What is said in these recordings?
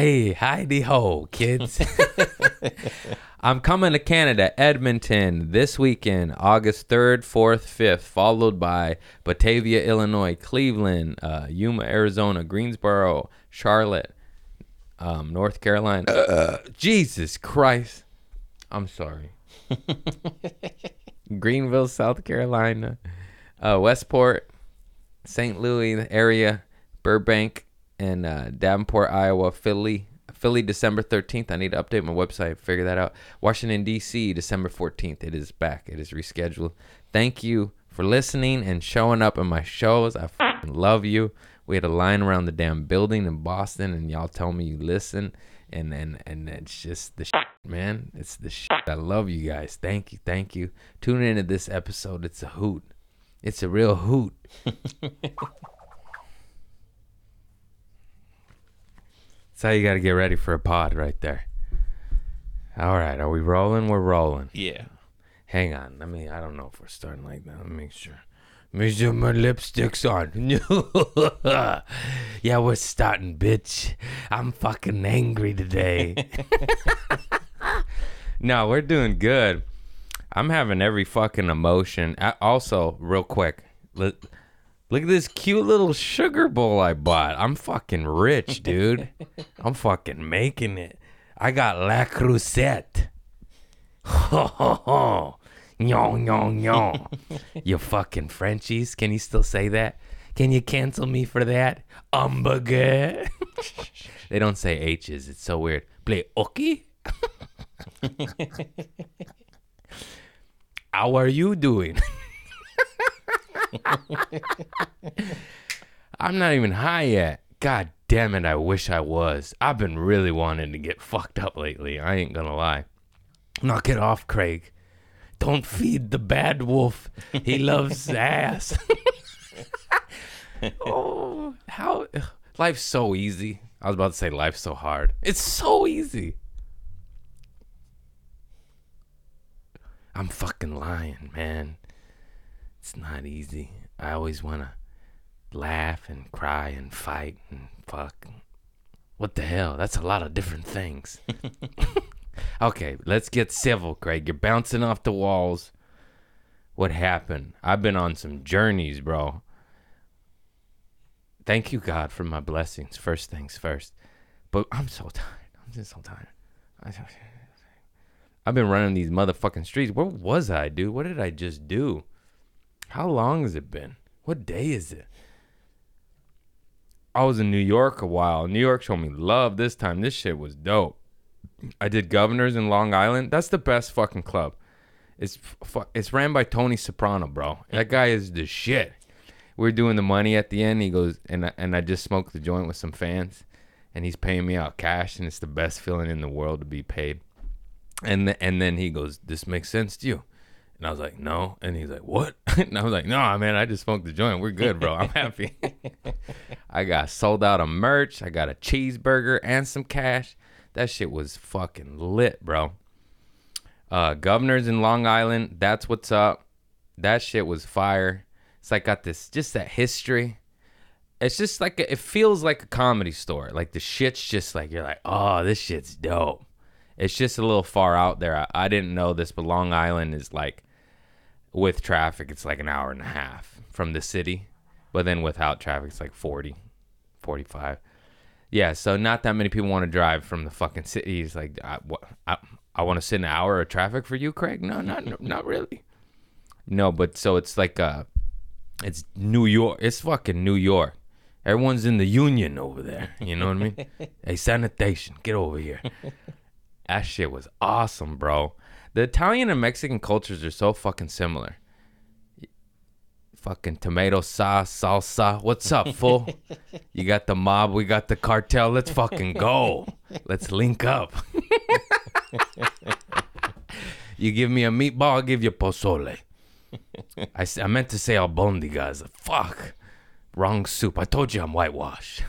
Hey, Heidi ho, kids. I'm coming to Canada, Edmonton, this weekend, August 3rd, 4th, 5th, followed by Batavia, Illinois, Cleveland, uh, Yuma, Arizona, Greensboro, Charlotte, um, North Carolina. Jesus Christ. I'm sorry. Greenville, South Carolina, uh, Westport, St. Louis area, Burbank, and uh, Davenport, Iowa, Philly. Philly, December 13th. I need to update my website, figure that out. Washington, D.C., December 14th. It is back. It is rescheduled. Thank you for listening and showing up in my shows. I love you. We had a line around the damn building in Boston, and y'all tell me you listen. And, and, and it's just the shit, man. It's the shit. I love you guys. Thank you. Thank you. Tune into this episode. It's a hoot. It's a real hoot. That's how you got to get ready for a pod right there. All right, are we rolling? We're rolling. Yeah. Hang on. Let me. I don't know if we're starting like that. Let me make sure. Make sure my lipstick's on. yeah, we're starting, bitch. I'm fucking angry today. no, we're doing good. I'm having every fucking emotion. A- Also, real quick, look, look at this cute little sugar bowl I bought. I'm fucking rich, dude. I'm fucking making it. I got La Crusette. Ho ho ho. Yon yon yon. you fucking Frenchies. Can you still say that? Can you cancel me for that? Hamburger. they don't say H's. It's so weird. Play okay. How are you doing? I'm not even high yet. God damn it, I wish I was. I've been really wanting to get fucked up lately. I ain't gonna lie. Knock it off, Craig. Don't feed the bad wolf. He loves ass. oh, how life's so easy. I was about to say life's so hard. It's so easy. I'm fucking lying, man. It's not easy. I always want to laugh and cry and fight and fuck. What the hell? That's a lot of different things. okay, let's get civil, Craig. You're bouncing off the walls. What happened? I've been on some journeys, bro. Thank you, God, for my blessings. First things first. But I'm so tired. I'm just so tired. I've been running these motherfucking streets. Where was I, dude? What did I just do? How long has it been? What day is it? I was in New York a while. New York showed me love this time. This shit was dope. I did Governors in Long Island. That's the best fucking club. It's fu- it's ran by Tony Soprano, bro. That guy is the shit. We are doing the money at the end. He goes and I, and I just smoked the joint with some fans, and he's paying me out cash, and it's the best feeling in the world to be paid. And and then he goes, "This makes sense to you." And I was like, "No." And he's like, "What?" And I was like, "No, man, I just smoked the joint. We're good, bro. I'm happy." I got sold out of merch. I got a cheeseburger and some cash. That shit was fucking lit, bro. Uh, governors in Long Island. That's what's up. That shit was fire. It's like got this just that history. It's just like it feels like a comedy store. Like the shit's just like you're like, oh, this shit's dope. It's just a little far out there. I, I didn't know this, but Long Island is like with traffic, it's like an hour and a half from the city. But then without traffic, it's like 40, 45. Yeah, so not that many people want to drive from the fucking city. It's like, I, what, I, I want to sit an hour of traffic for you, Craig? No, not, not really. No, but so it's like, uh, it's New York. It's fucking New York. Everyone's in the union over there. You know what I mean? hey, sanitation, get over here. That shit was awesome, bro. The Italian and Mexican cultures are so fucking similar. Fucking tomato sauce, salsa. What's up, fool? you got the mob, we got the cartel. Let's fucking go. Let's link up. you give me a meatball, I'll give you pozole. I meant to say albondigas. Fuck. Wrong soup. I told you I'm whitewashed.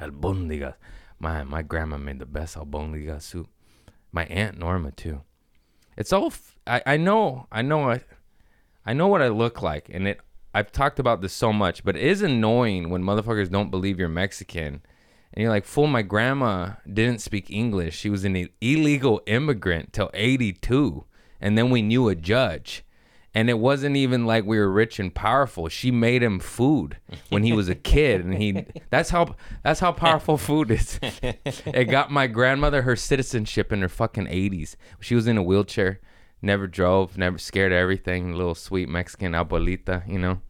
Albondigas. My my grandma made the best albondigas soup. My aunt Norma too. It's all f- I, I know I know I I know what I look like and it I've talked about this so much, but it is annoying when motherfuckers don't believe you're Mexican And you're like, fool, my grandma didn't speak English. She was an illegal immigrant till 82. And then we knew a judge. And it wasn't even like we were rich and powerful. She made him food when he was a kid. And he that's how that's how powerful food is. It got my grandmother her citizenship in her fucking 80s. She was in a wheelchair, never drove, never scared of everything. Little sweet Mexican abuelita, you know?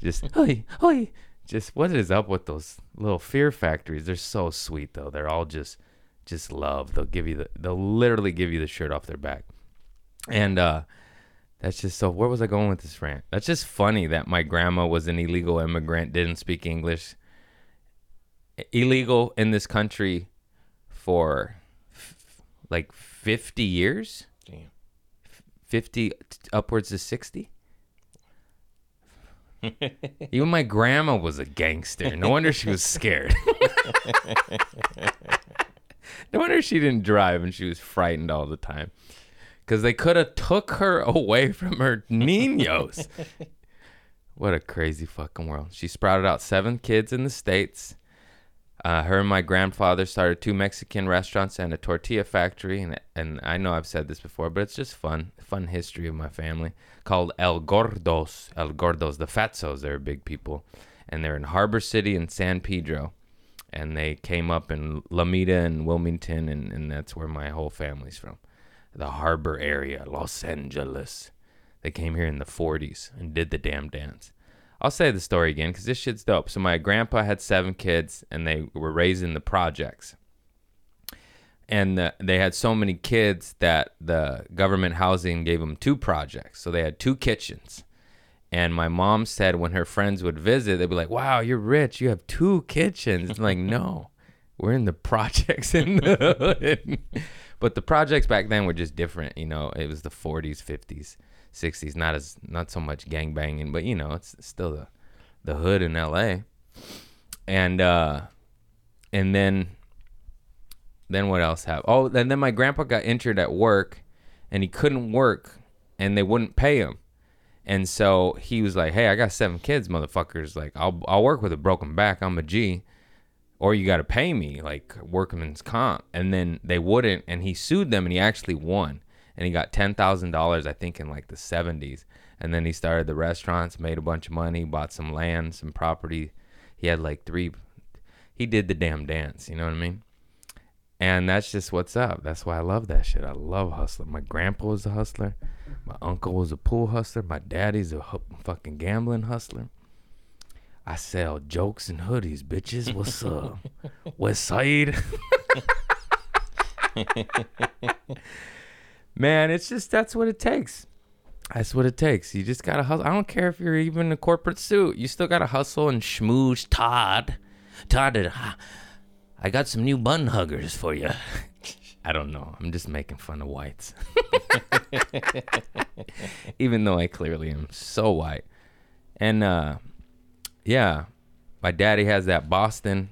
Just, oi, oi. Just what is up with those little fear factories? They're so sweet though. They're all just just love. They'll give you the they'll literally give you the shirt off their back. And uh that's just so where was I going with this rant? That's just funny that my grandma was an illegal immigrant, didn't speak English. Illegal in this country for f- like 50 years? Damn. 50 t- upwards to 60? Even my grandma was a gangster. No wonder she was scared. no wonder she didn't drive and she was frightened all the time. Cause they could have took her away from her niños. what a crazy fucking world. She sprouted out seven kids in the states. Uh, her and my grandfather started two Mexican restaurants and a tortilla factory, and and I know I've said this before, but it's just fun, fun history of my family called El Gordos. El Gordos, the Fatsos, they're big people, and they're in Harbor City and San Pedro, and they came up in Lomita and Wilmington, and, and that's where my whole family's from, the Harbor area, Los Angeles. They came here in the 40s and did the damn dance. I'll say the story again because this shit's dope. So my grandpa had seven kids, and they were raised in the projects. And the, they had so many kids that the government housing gave them two projects. So they had two kitchens. And my mom said when her friends would visit, they'd be like, "Wow, you're rich. You have two kitchens." I'm like, "No, we're in the projects in the hood." But the projects back then were just different. You know, it was the 40s, 50s. 60s not as not so much gang banging but you know it's still the the hood in LA and uh and then then what else happened? Oh and then my grandpa got injured at work and he couldn't work and they wouldn't pay him. And so he was like hey I got seven kids motherfuckers. Like I'll I'll work with a broken back. I'm a G or you got to pay me like workman's comp and then they wouldn't and he sued them and he actually won and he got ten thousand dollars, I think, in like the seventies. And then he started the restaurants, made a bunch of money, bought some land, some property. He had like three. He did the damn dance. You know what I mean? And that's just what's up. That's why I love that shit. I love hustling. My grandpa was a hustler. My uncle was a pool hustler. My daddy's a fucking gambling hustler. I sell jokes and hoodies, bitches. What's up? West Side. Man, it's just that's what it takes. That's what it takes. You just gotta hustle. I don't care if you're even in a corporate suit. You still gotta hustle and schmooze. Todd, Todd, I got some new bun huggers for you. I don't know. I'm just making fun of whites. even though I clearly am so white. And uh, yeah, my daddy has that Boston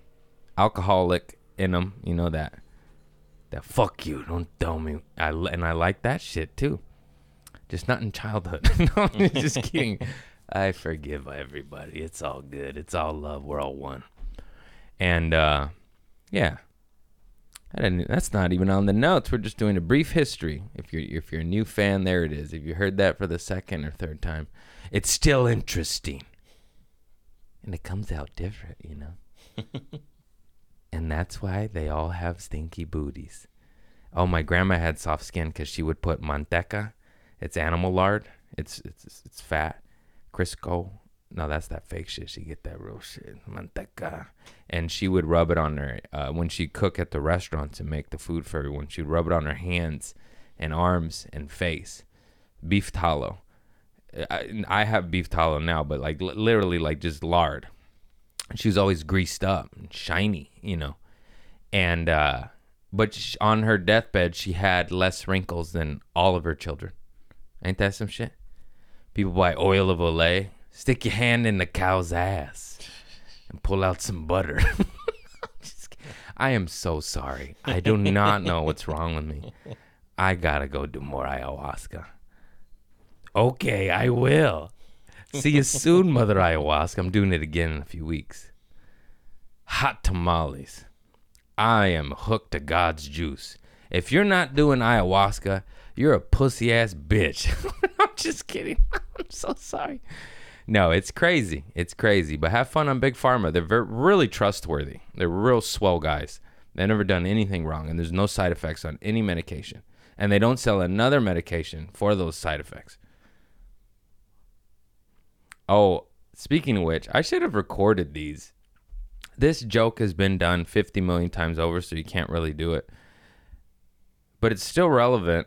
alcoholic in him. You know that that fuck you, don't tell me. I and I like that shit too. Just not in childhood. no, I'm just kidding. I forgive everybody. It's all good. It's all love. We're all one. And uh, yeah, I didn't, that's not even on the notes. We're just doing a brief history. If you're if you're a new fan, there it is. If you heard that for the second or third time, it's still interesting. And it comes out different, you know. and that's why they all have stinky booties. Oh, my grandma had soft skin because she would put manteca. It's animal lard. It's it's it's fat. Crisco. No, that's that fake shit. She get that real shit. Manteca. And she would rub it on her uh, when she cook at the restaurants and make the food for everyone. She'd rub it on her hands and arms and face. Beef tallow. I, I have beef tallow now, but like li- literally like just lard. She was always greased up and shiny, you know. And uh but sh- on her deathbed, she had less wrinkles than all of her children. Ain't that some shit? People buy oil of Olay. Stick your hand in the cow's ass and pull out some butter. I am so sorry. I do not know what's wrong with me. I gotta go do more ayahuasca. Okay, I will. See you soon, Mother Ayahuasca. I'm doing it again in a few weeks. Hot tamales. I am hooked to God's juice. If you're not doing ayahuasca, you're a pussy ass bitch. I'm just kidding. I'm so sorry. No, it's crazy. It's crazy. But have fun on Big Pharma. They're very, really trustworthy. They're real swell guys. They've never done anything wrong, and there's no side effects on any medication. And they don't sell another medication for those side effects. Oh, speaking of which, I should have recorded these. This joke has been done 50 million times over, so you can't really do it. But it's still relevant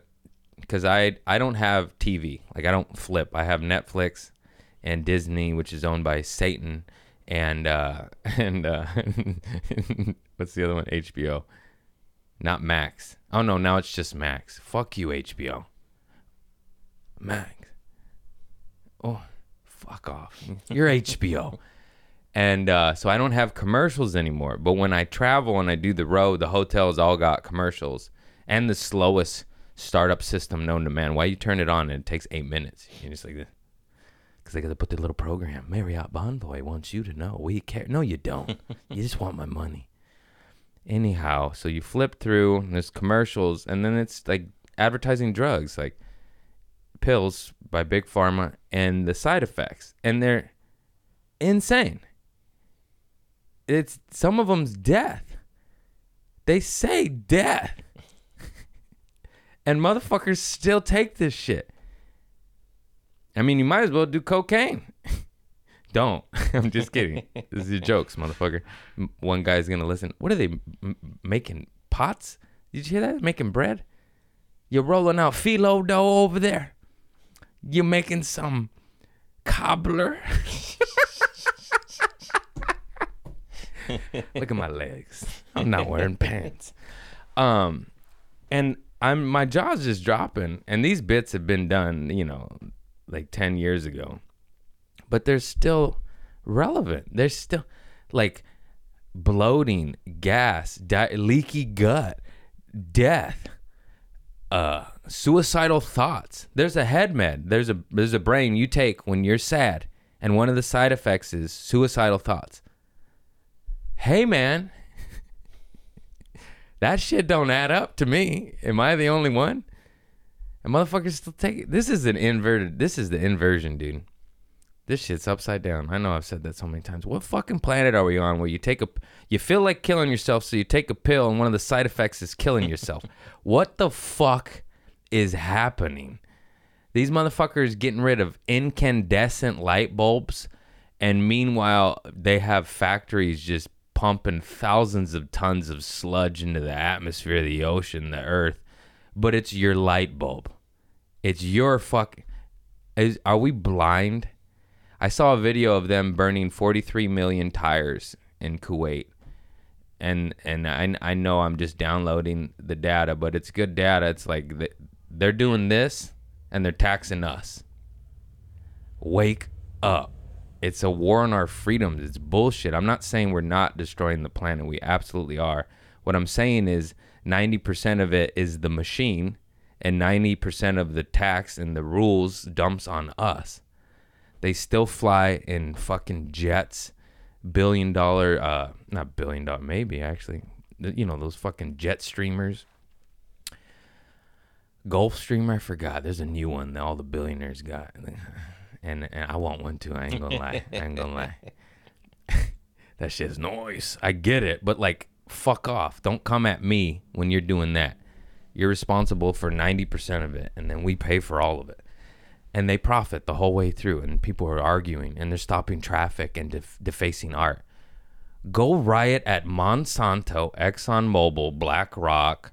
because I I don't have TV. Like I don't flip. I have Netflix and Disney, which is owned by Satan, and uh, and uh, what's the other one? HBO, not Max. Oh no, now it's just Max. Fuck you, HBO. Max. Oh, fuck off. You're HBO. And uh, so I don't have commercials anymore. But when I travel and I do the road, the hotels all got commercials and the slowest startup system known to man. Why you turn it on and it takes eight minutes? You're just like this. Because they got to put their little program. Marriott Bonvoy wants you to know. We care. No, you don't. you just want my money. Anyhow, so you flip through, and there's commercials, and then it's like advertising drugs, like pills by Big Pharma, and the side effects. And they're insane. It's some of them's death. They say death. and motherfuckers still take this shit. I mean, you might as well do cocaine. Don't. I'm just kidding. this is jokes, motherfucker. One guy's gonna listen. What are they m- making pots? Did you hear that? Making bread? You're rolling out phyllo dough over there. You're making some cobbler. Look at my legs. I'm not wearing pants. Um, and I'm my jaw's just dropping. And these bits have been done, you know, like ten years ago, but they're still relevant. They're still like bloating, gas, di- leaky gut, death, uh, suicidal thoughts. There's a head med. There's a there's a brain you take when you're sad, and one of the side effects is suicidal thoughts. Hey man, that shit don't add up to me. Am I the only one? And motherfuckers still take it. This is an inverted. This is the inversion, dude. This shit's upside down. I know I've said that so many times. What fucking planet are we on where you take a you feel like killing yourself so you take a pill and one of the side effects is killing yourself? what the fuck is happening? These motherfuckers getting rid of incandescent light bulbs and meanwhile they have factories just pumping thousands of tons of sludge into the atmosphere, the ocean, the earth. But it's your light bulb. It's your fuck is are we blind? I saw a video of them burning 43 million tires in Kuwait. And and I, I know I'm just downloading the data, but it's good data. It's like th- they're doing this and they're taxing us. Wake up. It's a war on our freedoms. It's bullshit. I'm not saying we're not destroying the planet. We absolutely are. What I'm saying is 90% of it is the machine and 90% of the tax and the rules dumps on us. They still fly in fucking jets, billion dollar, uh, not billion dollar, maybe actually, you know, those fucking jet streamers. Gulfstream, I forgot. There's a new one that all the billionaires got. And, and I want one too. I ain't gonna lie. I ain't gonna lie. that shit's noise. I get it, but like, fuck off. Don't come at me when you're doing that. You're responsible for 90% of it, and then we pay for all of it. And they profit the whole way through, and people are arguing, and they're stopping traffic and def- defacing art. Go riot at Monsanto, ExxonMobil, BlackRock.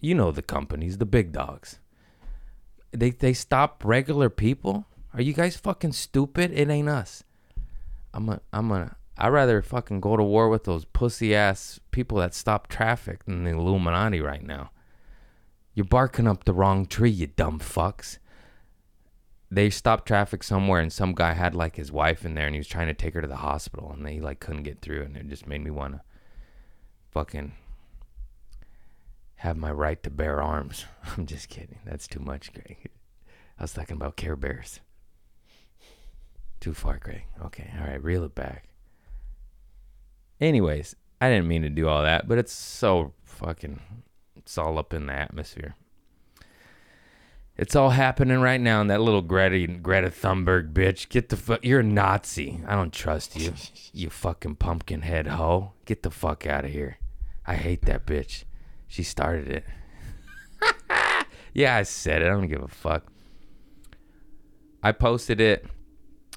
You know the companies, the big dogs. They they stop regular people. Are you guys fucking stupid? It ain't us. I'm a I'm a I'd rather fucking go to war with those pussy ass people that stop traffic than the Illuminati right now. You're barking up the wrong tree, you dumb fucks. They stopped traffic somewhere and some guy had like his wife in there and he was trying to take her to the hospital and they like couldn't get through and it just made me wanna fucking have my right to bear arms. I'm just kidding. That's too much, Greg. I was talking about Care Bears. Too far, Greg. Okay, all right, reel it back. Anyways, I didn't mean to do all that, but it's so fucking. It's all up in the atmosphere. It's all happening right now, and that little Greta Greta Thunberg bitch. Get the fuck. You're a Nazi. I don't trust you. you fucking pumpkin head hoe. Get the fuck out of here. I hate that bitch. She started it. yeah, I said it. I don't give a fuck. I posted it.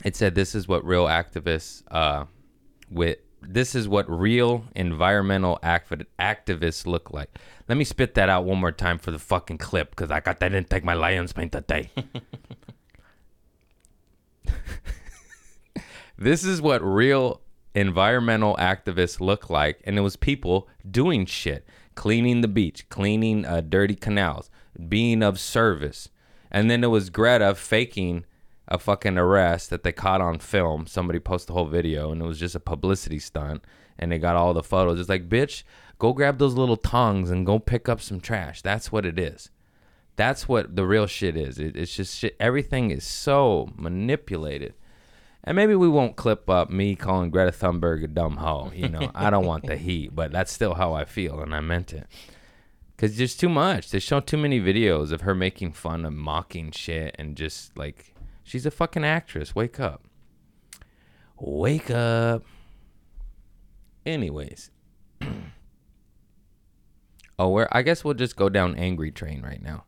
It said, "This is what real activists uh, with this is what real environmental activ- activists look like." Let me spit that out one more time for the fucking clip because I got that didn't take my lion's paint today. this is what real environmental activists look like, and it was people doing shit, cleaning the beach, cleaning uh, dirty canals, being of service, and then it was Greta faking a fucking arrest that they caught on film. Somebody posted the whole video, and it was just a publicity stunt, and they got all the photos. It's like, bitch, go grab those little tongs and go pick up some trash. That's what it is. That's what the real shit is. It, it's just shit. Everything is so manipulated. And maybe we won't clip up me calling Greta Thunberg a dumb hoe. You know, I don't want the heat, but that's still how I feel, and I meant it. Cause there's too much. They show too many videos of her making fun of mocking shit and just like she's a fucking actress. Wake up. Wake up. Anyways. oh, where I guess we'll just go down angry train right now.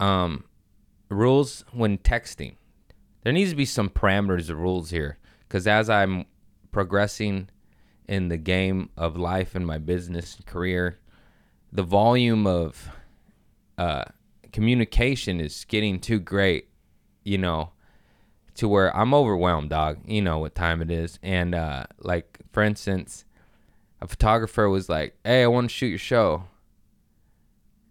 Um rules when texting. There needs to be some parameters or rules here. Cause as I'm progressing in the game of life and my business career, the volume of uh, communication is getting too great, you know, to where I'm overwhelmed, dog. You know what time it is. And uh, like, for instance, a photographer was like, Hey, I want to shoot your show.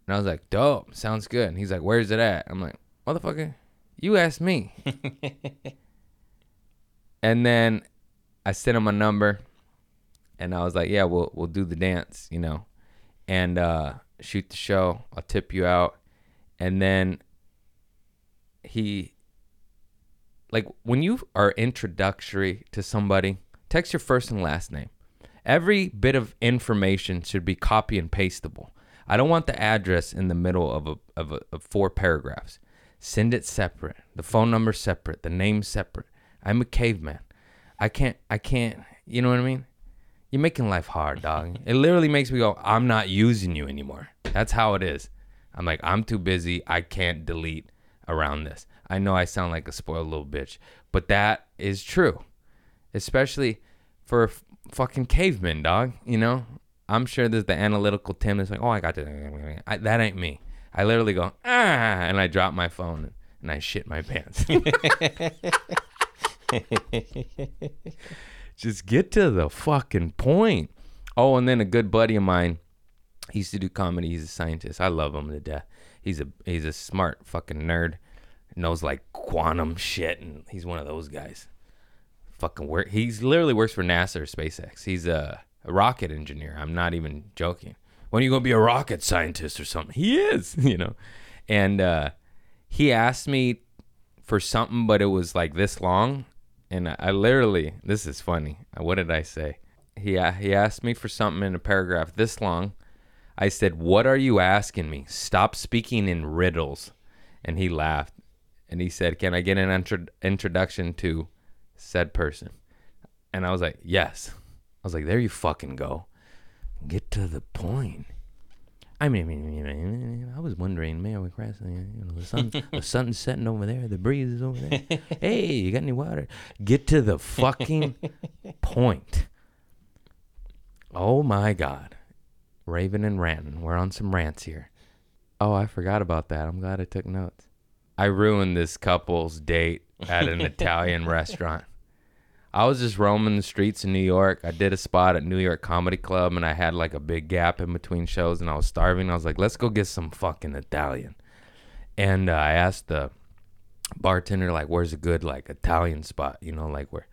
And I was like, Dope, sounds good. And he's like, Where's it at? I'm like, Motherfucker, you asked me. and then I sent him a number and I was like, "Yeah, we'll we'll do the dance, you know, and uh, shoot the show. I'll tip you out." And then he, like, when you are introductory to somebody, text your first and last name. Every bit of information should be copy and pastable. I don't want the address in the middle of a of, a, of four paragraphs. Send it separate. The phone number separate. The name separate. I'm a caveman. I can't. I can't. You know what I mean? You're making life hard, dog. it literally makes me go, I'm not using you anymore. That's how it is. I'm like, I'm too busy. I can't delete around this. I know I sound like a spoiled little bitch, but that is true. Especially for f- fucking cavemen, dog. You know? I'm sure there's the analytical Tim that's like, oh, I got this. I, that ain't me. I literally go, ah, and I drop my phone and I shit my pants. Just get to the fucking point. Oh, and then a good buddy of mine, he used to do comedy. He's a scientist. I love him to death. He's a he's a smart fucking nerd. Knows like quantum shit, and he's one of those guys. Fucking work. He's literally works for NASA or SpaceX. He's a, a rocket engineer. I'm not even joking. When are you gonna be a rocket scientist or something? He is, you know. And uh, he asked me for something, but it was like this long, and I, I literally this is funny. What did I say? He he asked me for something in a paragraph this long. I said, "What are you asking me? Stop speaking in riddles." And he laughed, and he said, "Can I get an intro- introduction to said person?" And I was like, "Yes." I was like, "There you fucking go. Get to the point." I mean, I was wondering, man, we're crossing, you know, the sun, the sun's setting over there, the breeze is over there. hey, you got any water? Get to the fucking point. Oh my God, Raven and ranting. We're on some rants here. Oh, I forgot about that. I'm glad I took notes. I ruined this couple's date at an Italian restaurant. I was just roaming the streets in New York. I did a spot at New York Comedy Club and I had like a big gap in between shows and I was starving. I was like, let's go get some fucking Italian. And uh, I asked the bartender, like, where's a good like Italian spot? You know, like where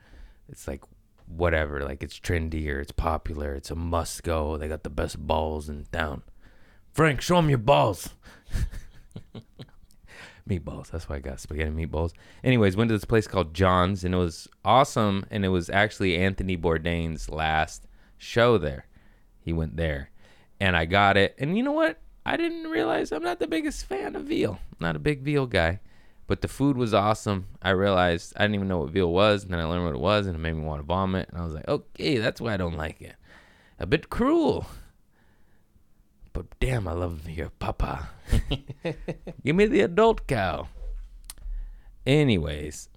it's like whatever, like it's trendy or it's popular, it's a must go. They got the best balls in town. Frank, show them your balls. meatballs. That's why I got spaghetti meatballs. Anyways, went to this place called John's and it was awesome. And it was actually Anthony Bourdain's last show there. He went there, and I got it. And you know what? I didn't realize I'm not the biggest fan of veal. not a big veal guy, but the food was awesome. I realized I didn't even know what veal was, and then I learned what it was, and it made me want to vomit. And I was like, okay, that's why I don't like it. A bit cruel. But damn, I love your papa. Give me the adult cow. Anyways,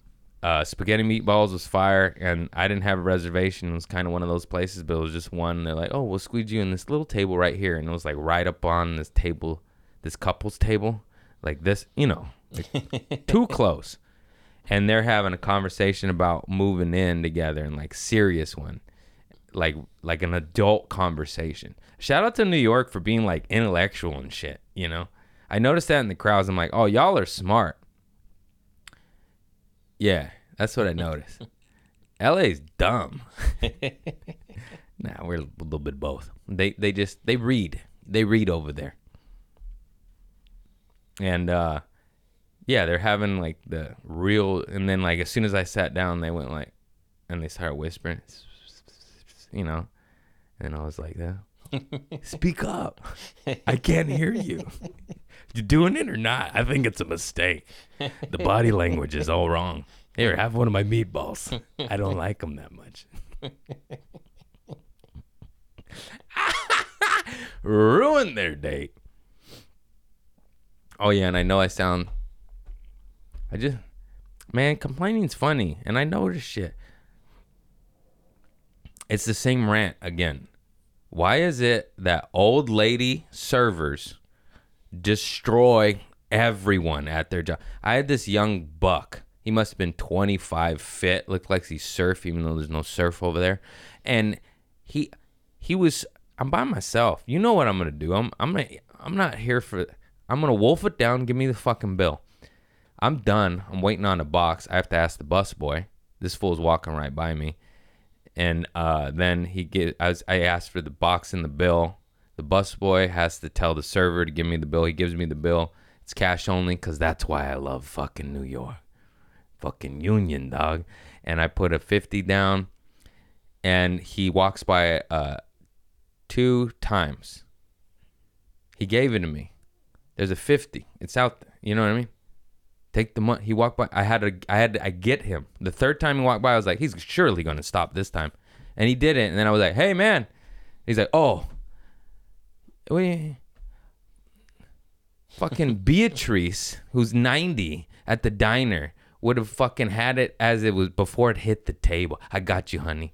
uh, spaghetti meatballs was fire, and I didn't have a reservation. It was kind of one of those places, but it was just one. They're like, "Oh, we'll squeeze you in this little table right here," and it was like right up on this table, this couple's table, like this, you know, like too close. And they're having a conversation about moving in together, and like serious one, like like an adult conversation. Shout out to New York for being like intellectual and shit. You know, I noticed that in the crowds. I'm like, oh, y'all are smart. Yeah, that's what I noticed. LA's dumb. nah, we're a little bit both. They they just they read. They read over there. And uh yeah, they're having like the real and then like as soon as I sat down they went like and they started whispering you know. And I was like, yeah. Speak up. I can't hear you. You doing it or not? I think it's a mistake. The body language is all wrong. Here, have one of my meatballs. I don't like them that much. Ruin their date. Oh yeah, and I know I sound. I just, man, complaining's funny, and I know this shit. It's the same rant again. Why is it that old lady servers destroy everyone at their job? I had this young buck. He must have been 25 fit, looked like he surf, even though there's no surf over there. And he he was I'm by myself. You know what I'm gonna do. I'm I'm gonna I'm not here for I'm gonna wolf it down, give me the fucking bill. I'm done. I'm waiting on a box. I have to ask the bus boy. This fool's walking right by me and uh, then he get I, was, I asked for the box and the bill. The busboy has to tell the server to give me the bill. He gives me the bill. It's cash only because that's why I love fucking New York, fucking Union dog. And I put a fifty down, and he walks by uh, two times. He gave it to me. There's a fifty. It's out there. You know what I mean? Take the money. He walked by. I had to. I had to. I get him. The third time he walked by, I was like, he's surely gonna stop this time, and he didn't. And then I was like, hey man. He's like, oh. What fucking Beatrice, who's 90 at the diner, would have fucking had it as it was before it hit the table. I got you, honey.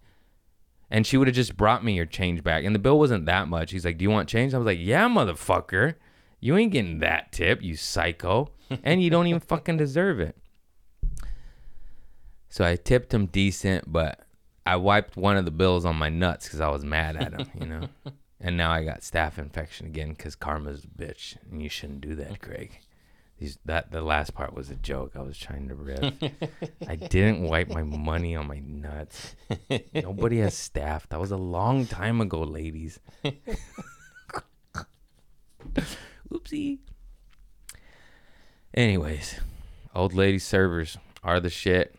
And she would have just brought me your change back. And the bill wasn't that much. He's like, Do you want change? I was like, Yeah, motherfucker. You ain't getting that tip, you psycho. And you don't even fucking deserve it. So I tipped him decent, but I wiped one of the bills on my nuts because I was mad at him, you know? and now I got staph infection again because karma's a bitch. And you shouldn't do that, Craig. These, that the last part was a joke. I was trying to riff. I didn't wipe my money on my nuts. Nobody has staph. That was a long time ago, ladies. Oopsie. Anyways, old lady servers are the shit.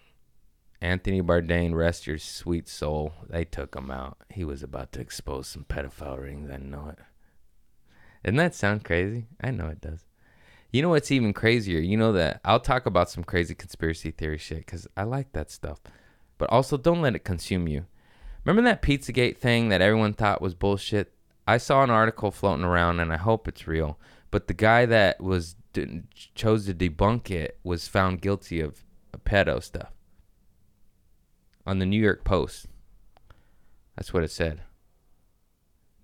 Anthony Bourdain, rest your sweet soul. They took him out. He was about to expose some pedophile rings. I know it. Doesn't that sound crazy? I know it does. You know what's even crazier? You know that I'll talk about some crazy conspiracy theory shit because I like that stuff. But also, don't let it consume you. Remember that Pizzagate thing that everyone thought was bullshit? I saw an article floating around, and I hope it's real. But the guy that was chose to debunk it was found guilty of pedo stuff on the New York Post. That's what it said.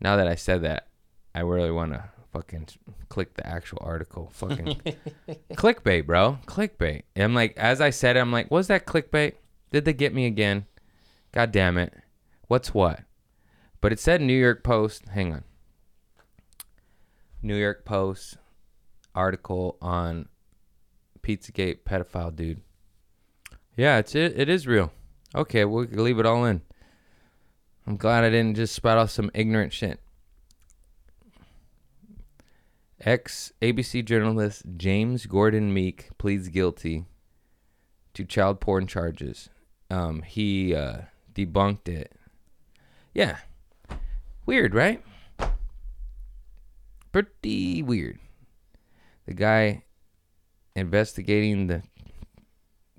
Now that I said that, I really want to fucking click the actual article. Fucking clickbait, bro. Clickbait. And I'm like, as I said, I'm like, was that clickbait? Did they get me again? God damn it. What's what? But it said New York Post. Hang on. New York Post article on Pizzagate pedophile dude. Yeah, it's it, it is real. Okay, we'll leave it all in. I'm glad I didn't just spout off some ignorant shit. Ex ABC journalist James Gordon Meek pleads guilty to child porn charges. Um, he uh, debunked it. Yeah. Weird, right? Pretty weird. The guy investigating the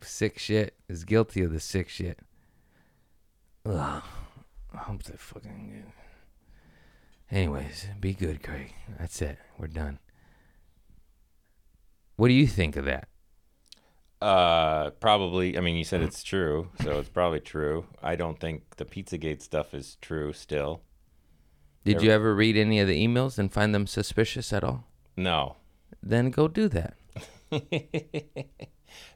sick shit is guilty of the sick shit. Ugh. I hope they fucking good. Anyways, be good, Craig. That's it. We're done. What do you think of that? Uh, probably. I mean, you said it's true, so it's probably true. I don't think the Pizzagate stuff is true still. Did you ever read any of the emails and find them suspicious at all? No, Then go do that.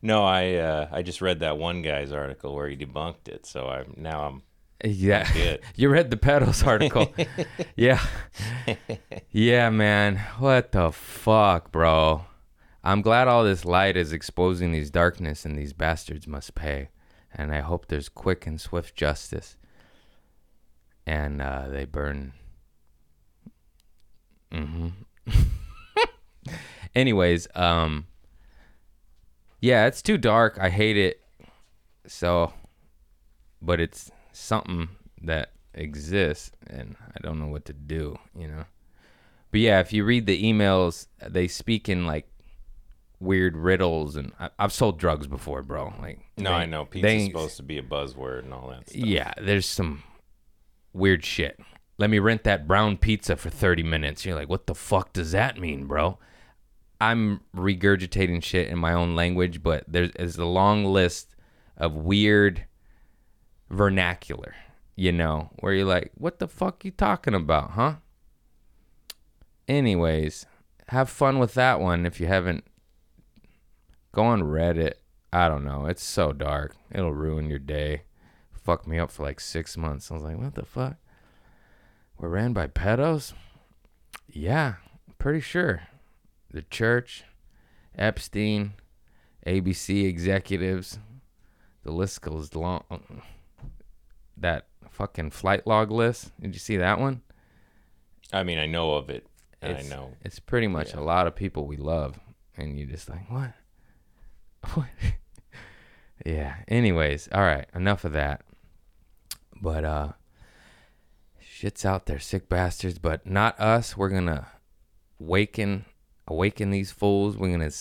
no. I uh, I just read that one guy's article where he debunked it. So I'm now I'm Yeah. good. You read the pedals article. yeah. Yeah, man. What the fuck, bro? I'm glad all this light is exposing these darkness and these bastards must pay. And I hope there's quick and swift justice. And uh, they burn. Mm hmm Anyways, um, yeah, it's too dark. I hate it. So, but it's something that exists, and I don't know what to do, you know. But yeah, if you read the emails, they speak in like weird riddles, and I, I've sold drugs before, bro. Like, no. they- I know pizza's they- supposed to be a buzzword and all that stuff. yeah, there's some weird shit. Let me rent that brown pizza for 30 minutes. You're like, what the fuck does that mean, bro? I'm regurgitating shit in my own language, but there's, there's a long list of weird vernacular, you know, where you're like, what the fuck you talking about, huh? Anyways, have fun with that one if you haven't. Go on Reddit. I don't know. It's so dark. It'll ruin your day Fuck me up for like six months. I was like, what the fuck? We're ran by pedos? Yeah, pretty sure. The church, Epstein, ABC executives, the list goes long. That fucking flight log list. Did you see that one? I mean, I know of it. and I know. It's pretty much Yeah. a lot of people we love. And you're just like, what? What? yeah. Anyways, all right. Enough of that. But, uh, shit's out there, sick bastards. But not us. We're going to waken, awaken these fools. We're going to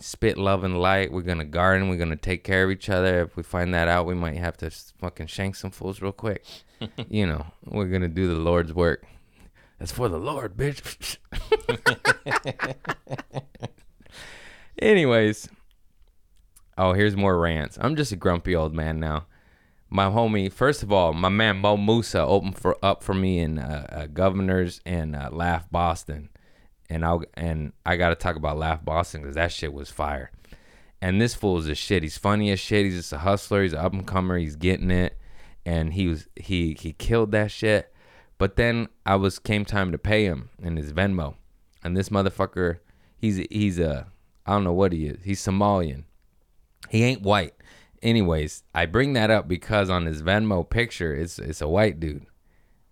spit love and light. We're going to garden. We're going to take care of each other. If we find that out, we might have to fucking shank some fools real quick. you know, we're going to do the Lord's work. That's for the Lord, bitch. Anyways, oh, here's more rants. I'm just a grumpy old man now. My homie, first of all, my man Mo Musa opened for up for me in uh, uh, Governors and uh, Laugh Boston, and I and I got to talk about Laugh Boston because that shit was fire. And this fool is a shit. He's funny as shit. He's just a hustler. He's an up and comer. He's getting it, and he was he he killed that shit. But then I was came time to pay him in his Venmo, and this motherfucker, he's he's a I don't know what he is. He's Somalian. He ain't white. Anyways, I bring that up because on his Venmo picture, it's it's a white dude,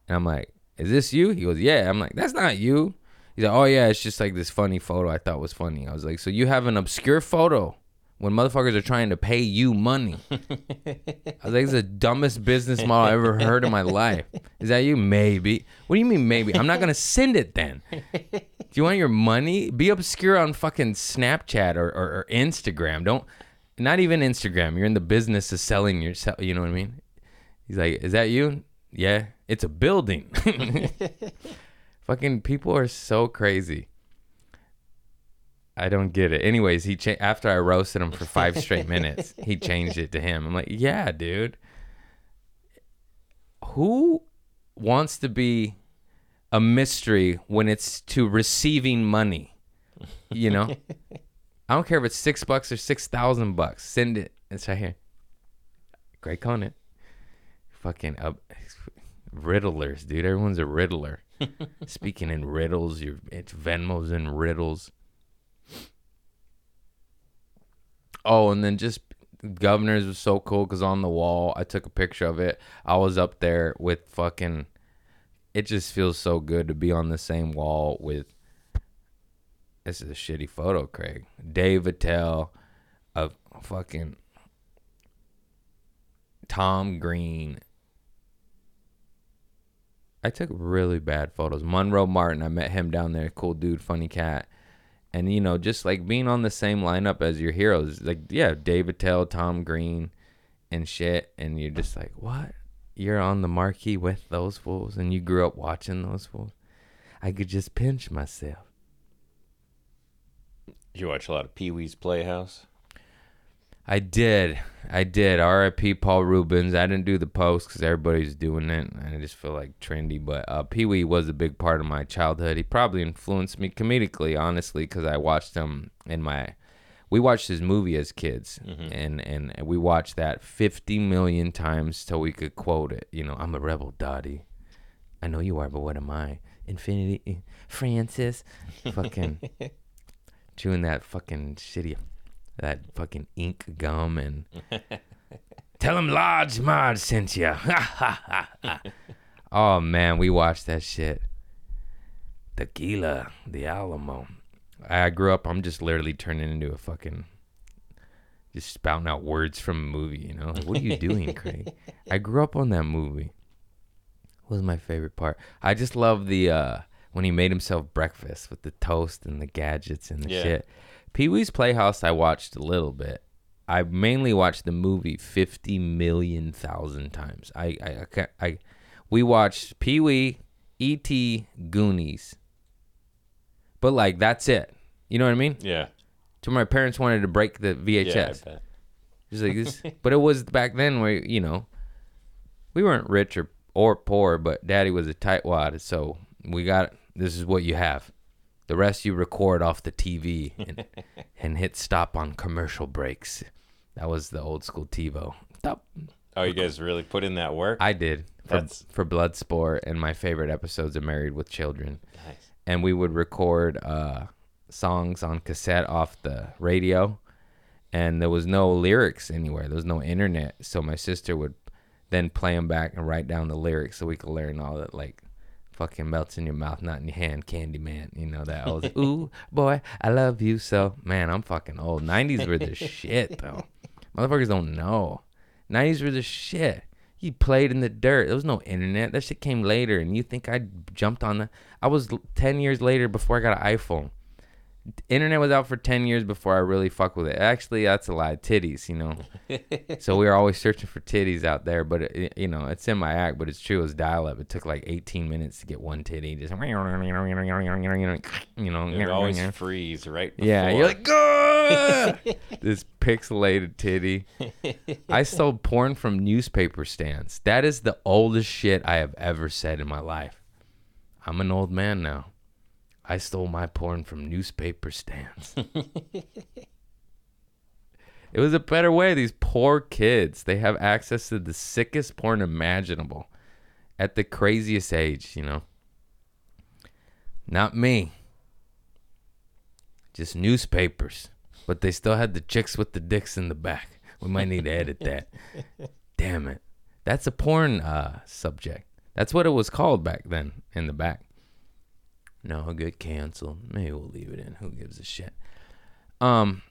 and I'm like, "Is this you?" He goes, "Yeah." I'm like, "That's not you." He's like, "Oh yeah, it's just like this funny photo I thought was funny." I was like, "So you have an obscure photo when motherfuckers are trying to pay you money?" I was like, "It's the dumbest business model I ever heard in my life." Is that you? Maybe. What do you mean maybe? I'm not gonna send it then. Do you want your money? Be obscure on fucking Snapchat or, or, or Instagram. Don't, not even Instagram. You're in the business of selling yourself. You know what I mean? He's like, is that you? Yeah, it's a building. fucking people are so crazy. I don't get it. Anyways, he cha- after I roasted him for five straight minutes, he changed it to him. I'm like, yeah, dude. Who wants to be a mystery when it's to receiving money? You know, I don't care if it's six bucks or six thousand bucks. Send it. It's right here. Craig Conant. Fucking up. Uh, riddlers, dude. Everyone's a riddler. Speaking in riddles, your it's Venmos and riddles. Oh, and then just governors was so cool because on the wall, I took a picture of it. I was up there with fucking. It just feels so good to be on the same wall with this is a shitty photo, Craig. Dave Attell, of fucking Tom Green. I took really bad photos. Monroe Martin, I met him down there. Cool dude, funny cat. And you know, just like being on the same lineup as your heroes, like yeah, Dave Attell, Tom Green, and shit. And you're just like, what? You're on the marquee with those fools, and you grew up watching those fools. I could just pinch myself. You watch a lot of Pee Wee's Playhouse. I did. I did. RIP Paul Reubens. I didn't do the post because everybody's doing it. And I just feel like trendy. But uh, Pee Wee was a big part of my childhood. He probably influenced me comedically, honestly, because I watched him in my. We watched his movie as kids, and, and we watched that 50 million times till we could quote it. You know, I'm a rebel, Dottie. I know you are, but what am I? Infinity, Francis. Fucking chewing that fucking shitty that fucking ink gum and tell him Large Marge sent you. oh man, we watched that shit. Tequila, the Alamo. I grew up. I'm just literally turning into a fucking, just spouting out words from a movie. You know, like, what are you doing, Craig? I grew up on that movie. What was my favorite part? I just love the uh when he made himself breakfast with the toast and the gadgets and the Yeah. shit. Pee Wee's Playhouse, I watched a little bit. I mainly watched the movie fifty million thousand times. I I I, I we watched Pee Wee, E.T., Goonies, but like that's it. You know what I mean? Yeah. To my parents wanted to break the VHS. Yeah, I bet. Just like this, but it was back then where you know we weren't rich or or poor, but Daddy was a tightwad, so we got this is what you have. The rest you record off the TV and, and hit stop on commercial breaks. That was the old school TiVo. Stop. Oh, you guys really put in that work? I did for That's- for Bloodsport and my favorite episodes of Married with Children nice. and we would record uh, songs on cassette off the radio, and there was no lyrics anywhere. There was no internet, so my sister would then play them back and write down the lyrics so we could learn all that like. Fucking melts in your mouth, not in your hand, Candy Man. You know that old, ooh, boy, I love you so. Man, I'm fucking old. 90s were the shit, though. Motherfuckers don't know. 90s were the shit. You played in the dirt. There was no internet. That shit came later, and you think I jumped on the. I was 10 years later before I got an iPhone. Internet was out for 10 years before I really fuck with it. Actually, that's a lie. Titties, you know. so we were always searching for titties out there, but uh, it, you know, it's in my act, but it's true. It was dial up. It took like 18 minutes to get one titty. Just, you know, You always freeze right before. yeah, you're like, this pixelated titty. I sold porn from newspaper stands. That is the oldest shit I have ever said in my life. I'm an old man now. I stole my porn from newspaper stands. it was a better way. These poor kids, they have access to the sickest porn imaginable at the craziest age, you know. Not me just newspapers, but they still had the chicks with the dicks in the back. We might need to edit that. Damn it. That's a porn uh, subject. That's what it was called back then in the back. No, it'll get canceled. Maybe we'll leave it in. Who gives a shit? Um,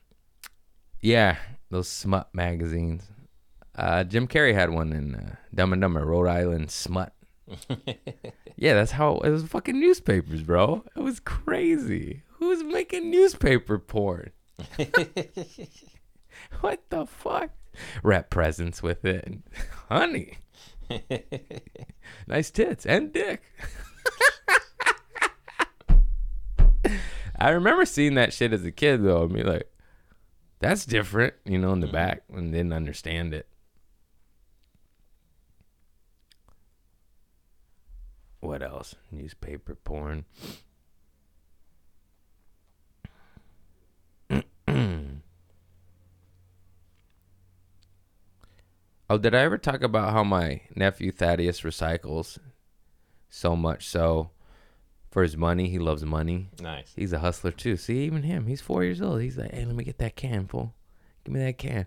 yeah, those smut magazines. Uh, Jim Carrey had one in uh, Dumb and Dumber, Rhode Island Smut. yeah, that's how it was. Fucking newspapers, bro. It was crazy. Who's making newspaper porn? what the fuck? Wrap presents with it, honey. nice tits and dick. I remember seeing that shit as a kid though. I mean, like, that's different, you know, in the mm-hmm. back and didn't understand it. What else? Newspaper porn. oh, did I ever talk about how my nephew Thaddeus recycles so much so for his money? He loves money. Nice. He's a hustler too. See, even him, he's four years old. He's like, hey, let me get that can, fool. Give me that can.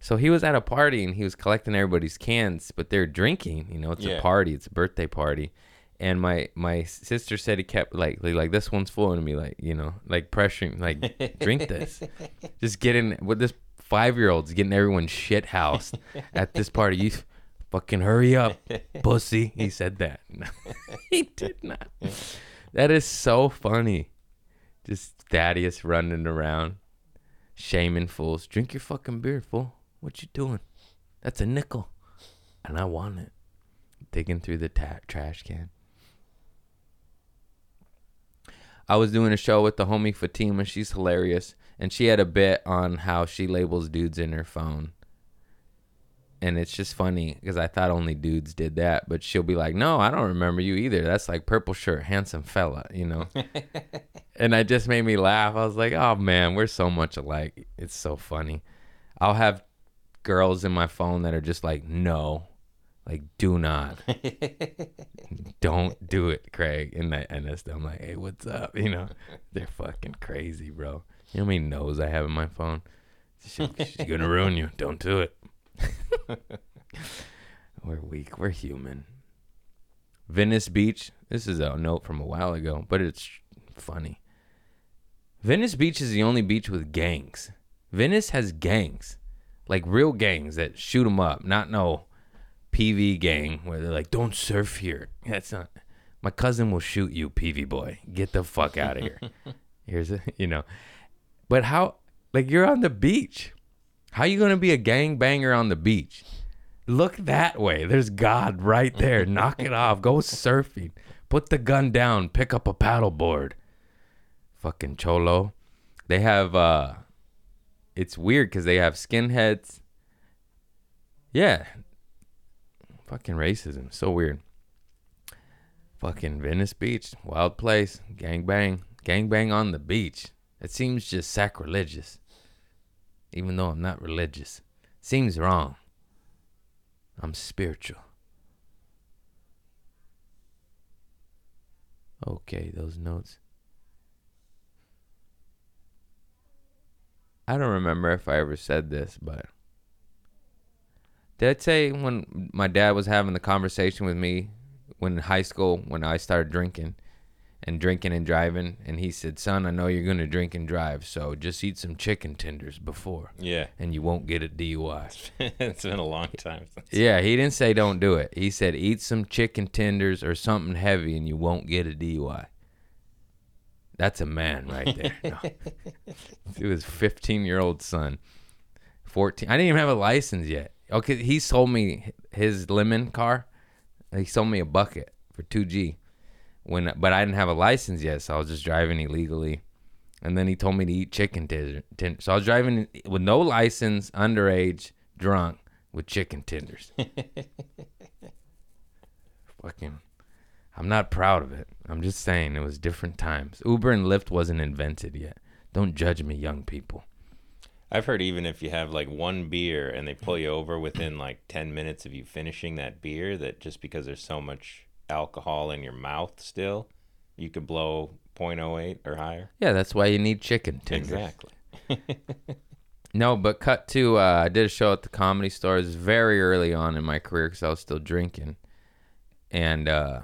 So he was at a party and he was collecting everybody's cans, but they're drinking. You know, it's Yeah. a party, it's a birthday party. And my my sister said he kept like like, this one's full, and me like you know like pressuring like drink this, just getting with this five year old's getting everyone shit housed at this party. You fucking hurry up, pussy. He said that. No, he did not. That is so funny. Just Thaddeus running around, shaming fools. Drink your fucking beer, fool. What you doing? That's a nickel, and I want it. Digging through the ta- trash can. I was doing a show with the homie Fatima. She's hilarious, and she had a bit on how she labels dudes in her phone. And it's just funny because I thought only dudes did that, but she'll be like, "No, I don't remember you either. That's like purple shirt, handsome fella," you know. and it just made me laugh. I was like, "Oh man, we're so much alike. It's so funny." I'll have girls in my phone that are just like, "No, like do not, don't do it, Craig." And I and that's I'm like, "Hey, what's up?" You know, they're fucking crazy, bro. You know how many no's I have in my phone? She, she's gonna ruin you. Don't do it. we're weak. We're human. Venice Beach. This is a note from a while ago, but it's funny. Venice Beach is the only beach with gangs. Venice has gangs, like real gangs that shoot them up, not no PV gang where they're like, "Don't surf here." That's not. My cousin will shoot you, PV boy. Get the fuck out of here. Here's a, you know. But how? Like you're on the beach. How you gonna be a gangbanger on the beach? Look that way. There's God right there. Knock it off. Go surfing. Put the gun down. Pick up a paddleboard. Fucking cholo. They have uh it's weird because they have skinheads. Yeah. Fucking racism. So weird. Fucking Venice Beach. Wild place. Gangbang. Gangbang on the beach. It seems just sacrilegious. Even though I'm not religious. Seems wrong. I'm spiritual. Okay, those notes. I don't remember if I ever said this, but did I say when my dad was having the conversation with me when in high school when I started drinking and drinking and driving and he said, "Son, I know you're going to drink and drive, so just eat some chicken tenders before Yeah. and you won't get a DUI." it's been a long time since. Yeah, he didn't say don't do it. He said eat some chicken tenders or something heavy and you won't get a DUI. That's a man right there. No. it was 15 year old son. 14. I didn't even have a license yet. Okay, he sold me his lemon car. He sold me a bucket for 2G. When but I didn't have a license yet, so I was just driving illegally. And then he told me to eat chicken tenders. So I was driving with no license, underage, drunk, with chicken tenders. Fucking, I'm not proud of it. I'm just saying it was different times. Uber and Lyft wasn't invented yet. Don't judge me, young people. I've heard even if you have like one beer and they pull you over within like 10 minutes of you finishing that beer, that just because there's so much alcohol in your mouth still, you could blow 0.08 or higher. Yeah, that's why you need chicken tenders. Exactly. No, but cut to uh, I did a show at the comedy store. It was very early on in my career because I was still drinking, and uh,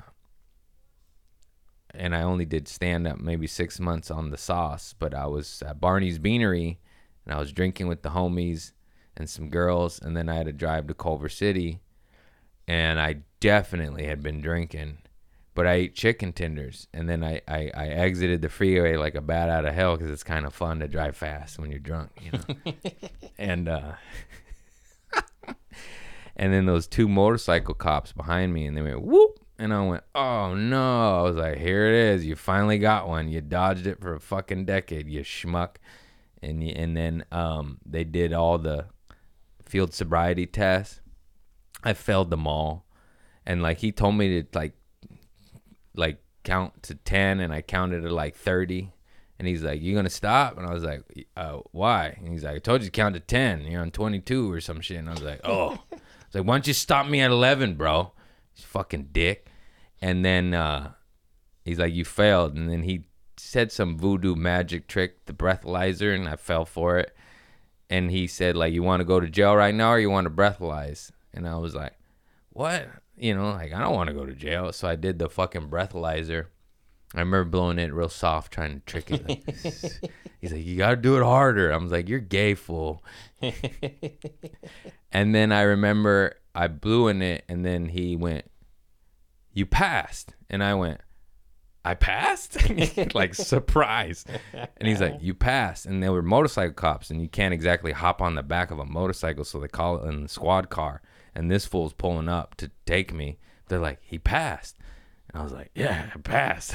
and I only did stand up maybe six months on the sauce. But I was at Barney's Beanery, and I was drinking with the homies and some girls, and then I had to drive to Culver City, and I definitely had been drinking. But I ate chicken tenders, and then I, I, I exited the freeway like a bat out of hell because it's kind of fun to drive fast when you're drunk, you know. and uh, and then those two motorcycle cops behind me, and they went whoop, and I went, oh no! I was like, here it is, you finally got one. You dodged it for a fucking decade, you schmuck. And y- and then um, they did all the field sobriety tests. I failed them all, and like he told me to like like count to 10 and I counted to like 30 and he's like you gonna stop? And I was like uh, why? And he's like I told you to count to 10 you're on 22 or some shit. And I was like oh. It's like why don't you stop me at 11 bro? You fucking dick. And then uh, he's like you failed. And then he said some voodoo magic trick the breathalyzer and I fell for it. And he said like you want to go to jail right now or you want to breathalyze? And I was like what? You know, like I don't want to go to jail. So I did the fucking breathalyzer. I remember blowing it real soft, trying to trick it. Like, he's like, you gotta do it harder. I was like, you're gay fool. and then I remember I blew in it, and then he went, you passed, and I went, I passed, like surprise. And he's like, you passed, and they were motorcycle cops, and you can't exactly hop on the back of a motorcycle, so they call it in the squad car. And this fool's pulling up to take me. They're like, he passed. And I was like, yeah, I passed.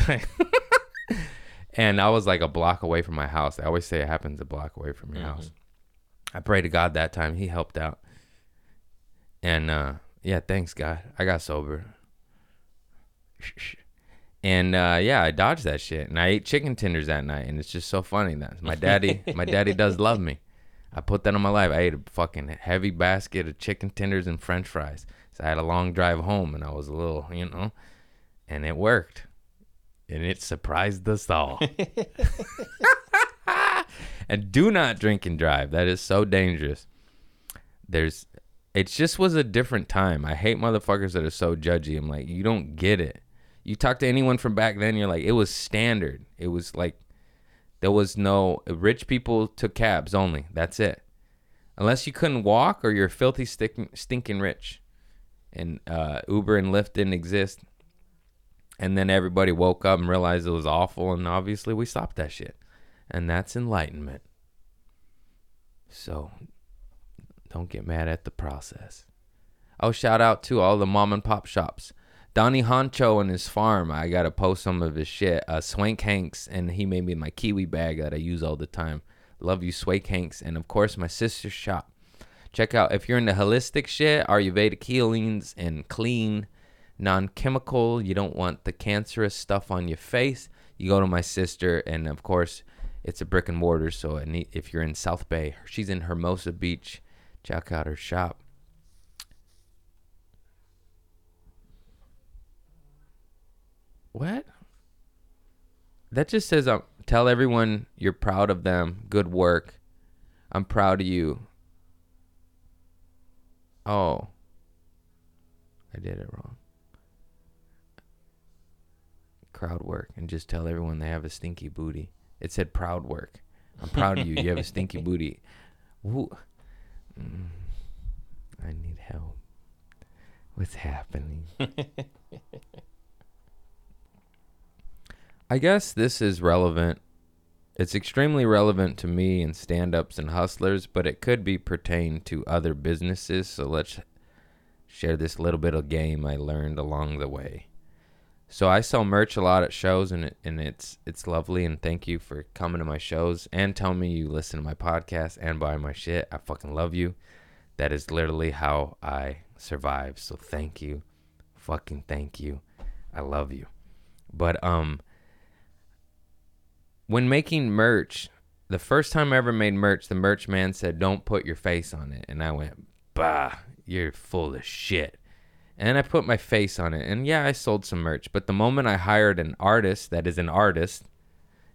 and I was like a block away from my house. I always say it happens a block away from your house. I pray to God that time. He helped out. And uh, yeah, thanks, God. I got sober. And uh, yeah, I dodged that shit. And I ate chicken tenders that night. And it's just so funny that my daddy, my daddy does love me. I put that on my life. I ate a fucking heavy basket of chicken tenders and French fries. So I had a long drive home, and I was a little, you know, and it worked, and it surprised us all. and do not drink and drive. That is so dangerous. There's, it just was a different time. I hate motherfuckers that are so judgy. I'm like, you don't get it. You talk to anyone from back then, you're like, it was standard. It was like there was no rich people took cabs only. That's it. Unless you couldn't walk or you're filthy stinking, stinking rich. And uh, Uber and Lyft didn't exist. And then everybody woke up and realized it was awful. And obviously we stopped that shit. And that's enlightenment. So don't get mad at the process. Oh, shout out to all the mom and pop shops. Donny Honcho and his farm. I gotta post some of his shit. Uh, Swank Hanks, and he made me my kiwi bag that I use all the time. Love you, Swank Hanks, and of course my sister's shop. Check out if you're into holistic shit, Ayurvedic healings, and clean, non-chemical. You don't want the cancerous stuff on your face. You go to my sister, and of course, it's a brick and mortar. So if you're in South Bay, she's in Hermosa Beach. Check out her shop. What? That just says um, tell everyone you're proud of them. Good work. I'm proud of you. Oh. I did it wrong. Crowd work and just tell everyone they have a stinky booty. It said proud work. I'm proud of you. You have a stinky booty. Ooh. Mm. I need help. What's happening? I guess this is relevant. It's extremely relevant to me and stand ups and hustlers, but it could be pertained to other businesses. So let's share this little bit of game I learned along the way. So I sell merch a lot at shows and it, and it's it's lovely and thank you for coming to my shows and tell me you listen to my podcast and buy my shit. I fucking love you. That is literally how I survive. So thank you. Fucking thank you. I love you. But um when making merch, the first time I ever made merch, the merch man said, "Don't put your face on it," and I went, "Bah, you're full of shit." And I put my face on it, and yeah, I sold some merch. But the moment I hired an artist that is an artist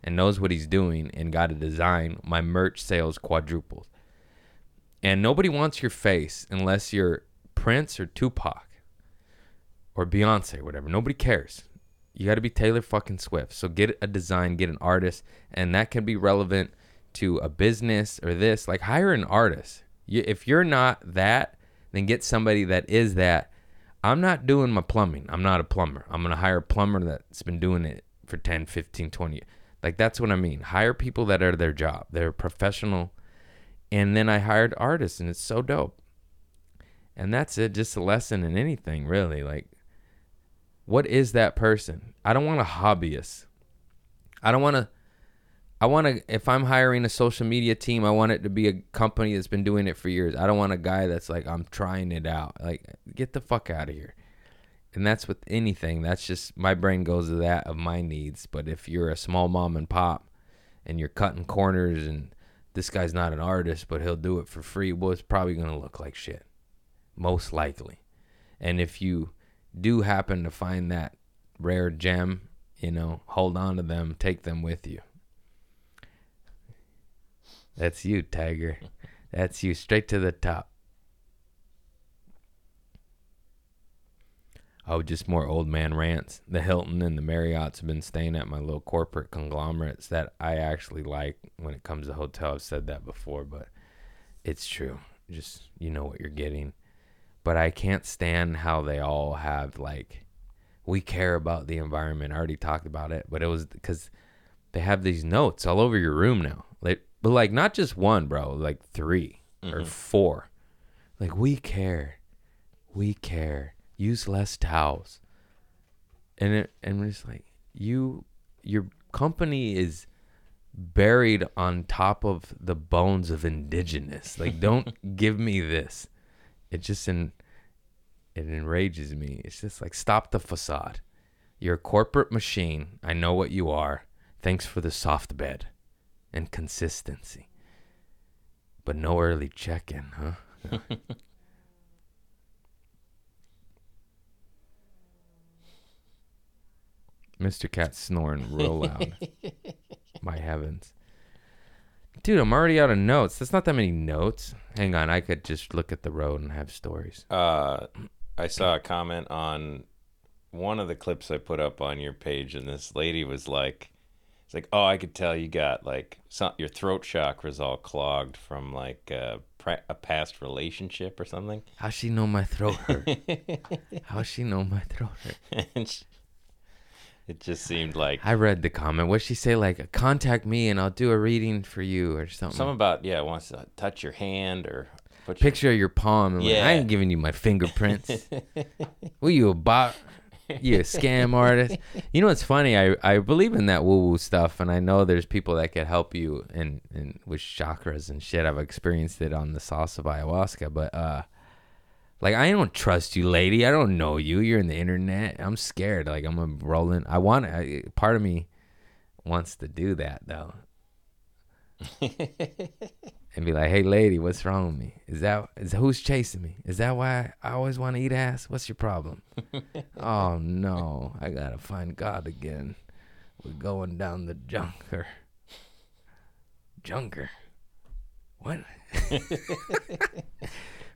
and knows what he's doing and got a design, my merch sales quadrupled. And nobody wants your face unless you're Prince or Tupac or Beyonce or whatever. Nobody cares. You got to be Taylor fucking Swift. So get a design, get an artist, and that can be relevant to a business or this. Like hire an artist. You, if you're not that, then get somebody that is that. I'm not doing my plumbing. I'm not a plumber. I'm going to hire a plumber that's been doing it for 10, 15, 20 years. Like that's what I mean. Hire people that are their job. They're professional. And then I hired artists and it's so dope. And that's it, just a lesson in anything, really. Like what is that person? I don't want a hobbyist. I don't want to. I want to. If I'm hiring a social media team, I want it to be a company that's been doing it for years. I don't want a guy that's like I'm trying it out. Like get the fuck out of here. And that's with anything. That's just my brain goes to that of my needs. But if you're a small mom and pop, and you're cutting corners, and this guy's not an artist, but he'll do it for free, well, it's probably gonna look like shit, most likely. And if you do happen to find that rare gem, you know, hold on to them, take them with you. That's you, Tiger. That's you, straight to the top. Oh, just more old man rants. The Hilton and the Marriott's have been staying at my little corporate conglomerates that I actually like when it comes to hotel. I've said that before, but it's true. Just you know what you're getting. But I can't stand how they all have like we care about the environment. I already talked about it, but it was because they have these notes all over your room now. Like, but like not just one, bro. Like 3 or mm-hmm. four. Like we care, we care. Use less towels. And it and we're just like you, your company is buried on top of the bones of indigenous. Like, don't give me this. It just en- it enrages me. It's just like stop the facade. You're a corporate machine. I know what you are. Thanks for the soft bed and consistency. But no early check-in, huh? Mr. Cat snoring real loud. My heavens. Dude, I'm already out of notes. That's not that many notes. Hang on, I could just look at the road and have stories. Uh, I saw a comment on one of the clips I put up on your page, and this lady was like, "It's like, oh, I could tell you got like some, your throat chakra's all clogged from like a, a past relationship or something." How she know my throat hurt? How she know my throat hurt? and she, it just seemed like I read the comment. What she say? Like, contact me and I'll do a reading for you or something. something about yeah, wants to touch your hand or put your Picture of your palm. And like, I ain't giving you my fingerprints. Were you a bot? You a scam artist? You know what's funny? I, I believe in that woo woo stuff, and I know there's people that can help you and and with chakras and shit. I've experienced it on the sauce of ayahuasca, but uh, like I don't trust you, lady. I don't know you. You're in the internet. I'm scared. Like I'm a rolling. I want. I, part of me wants to do that though, and be like, "Hey, lady, what's wrong with me? Is that is who's chasing me? Is that why I always want to eat ass? What's your problem? oh no, I gotta find God again. We're going down the junker. Junker. What?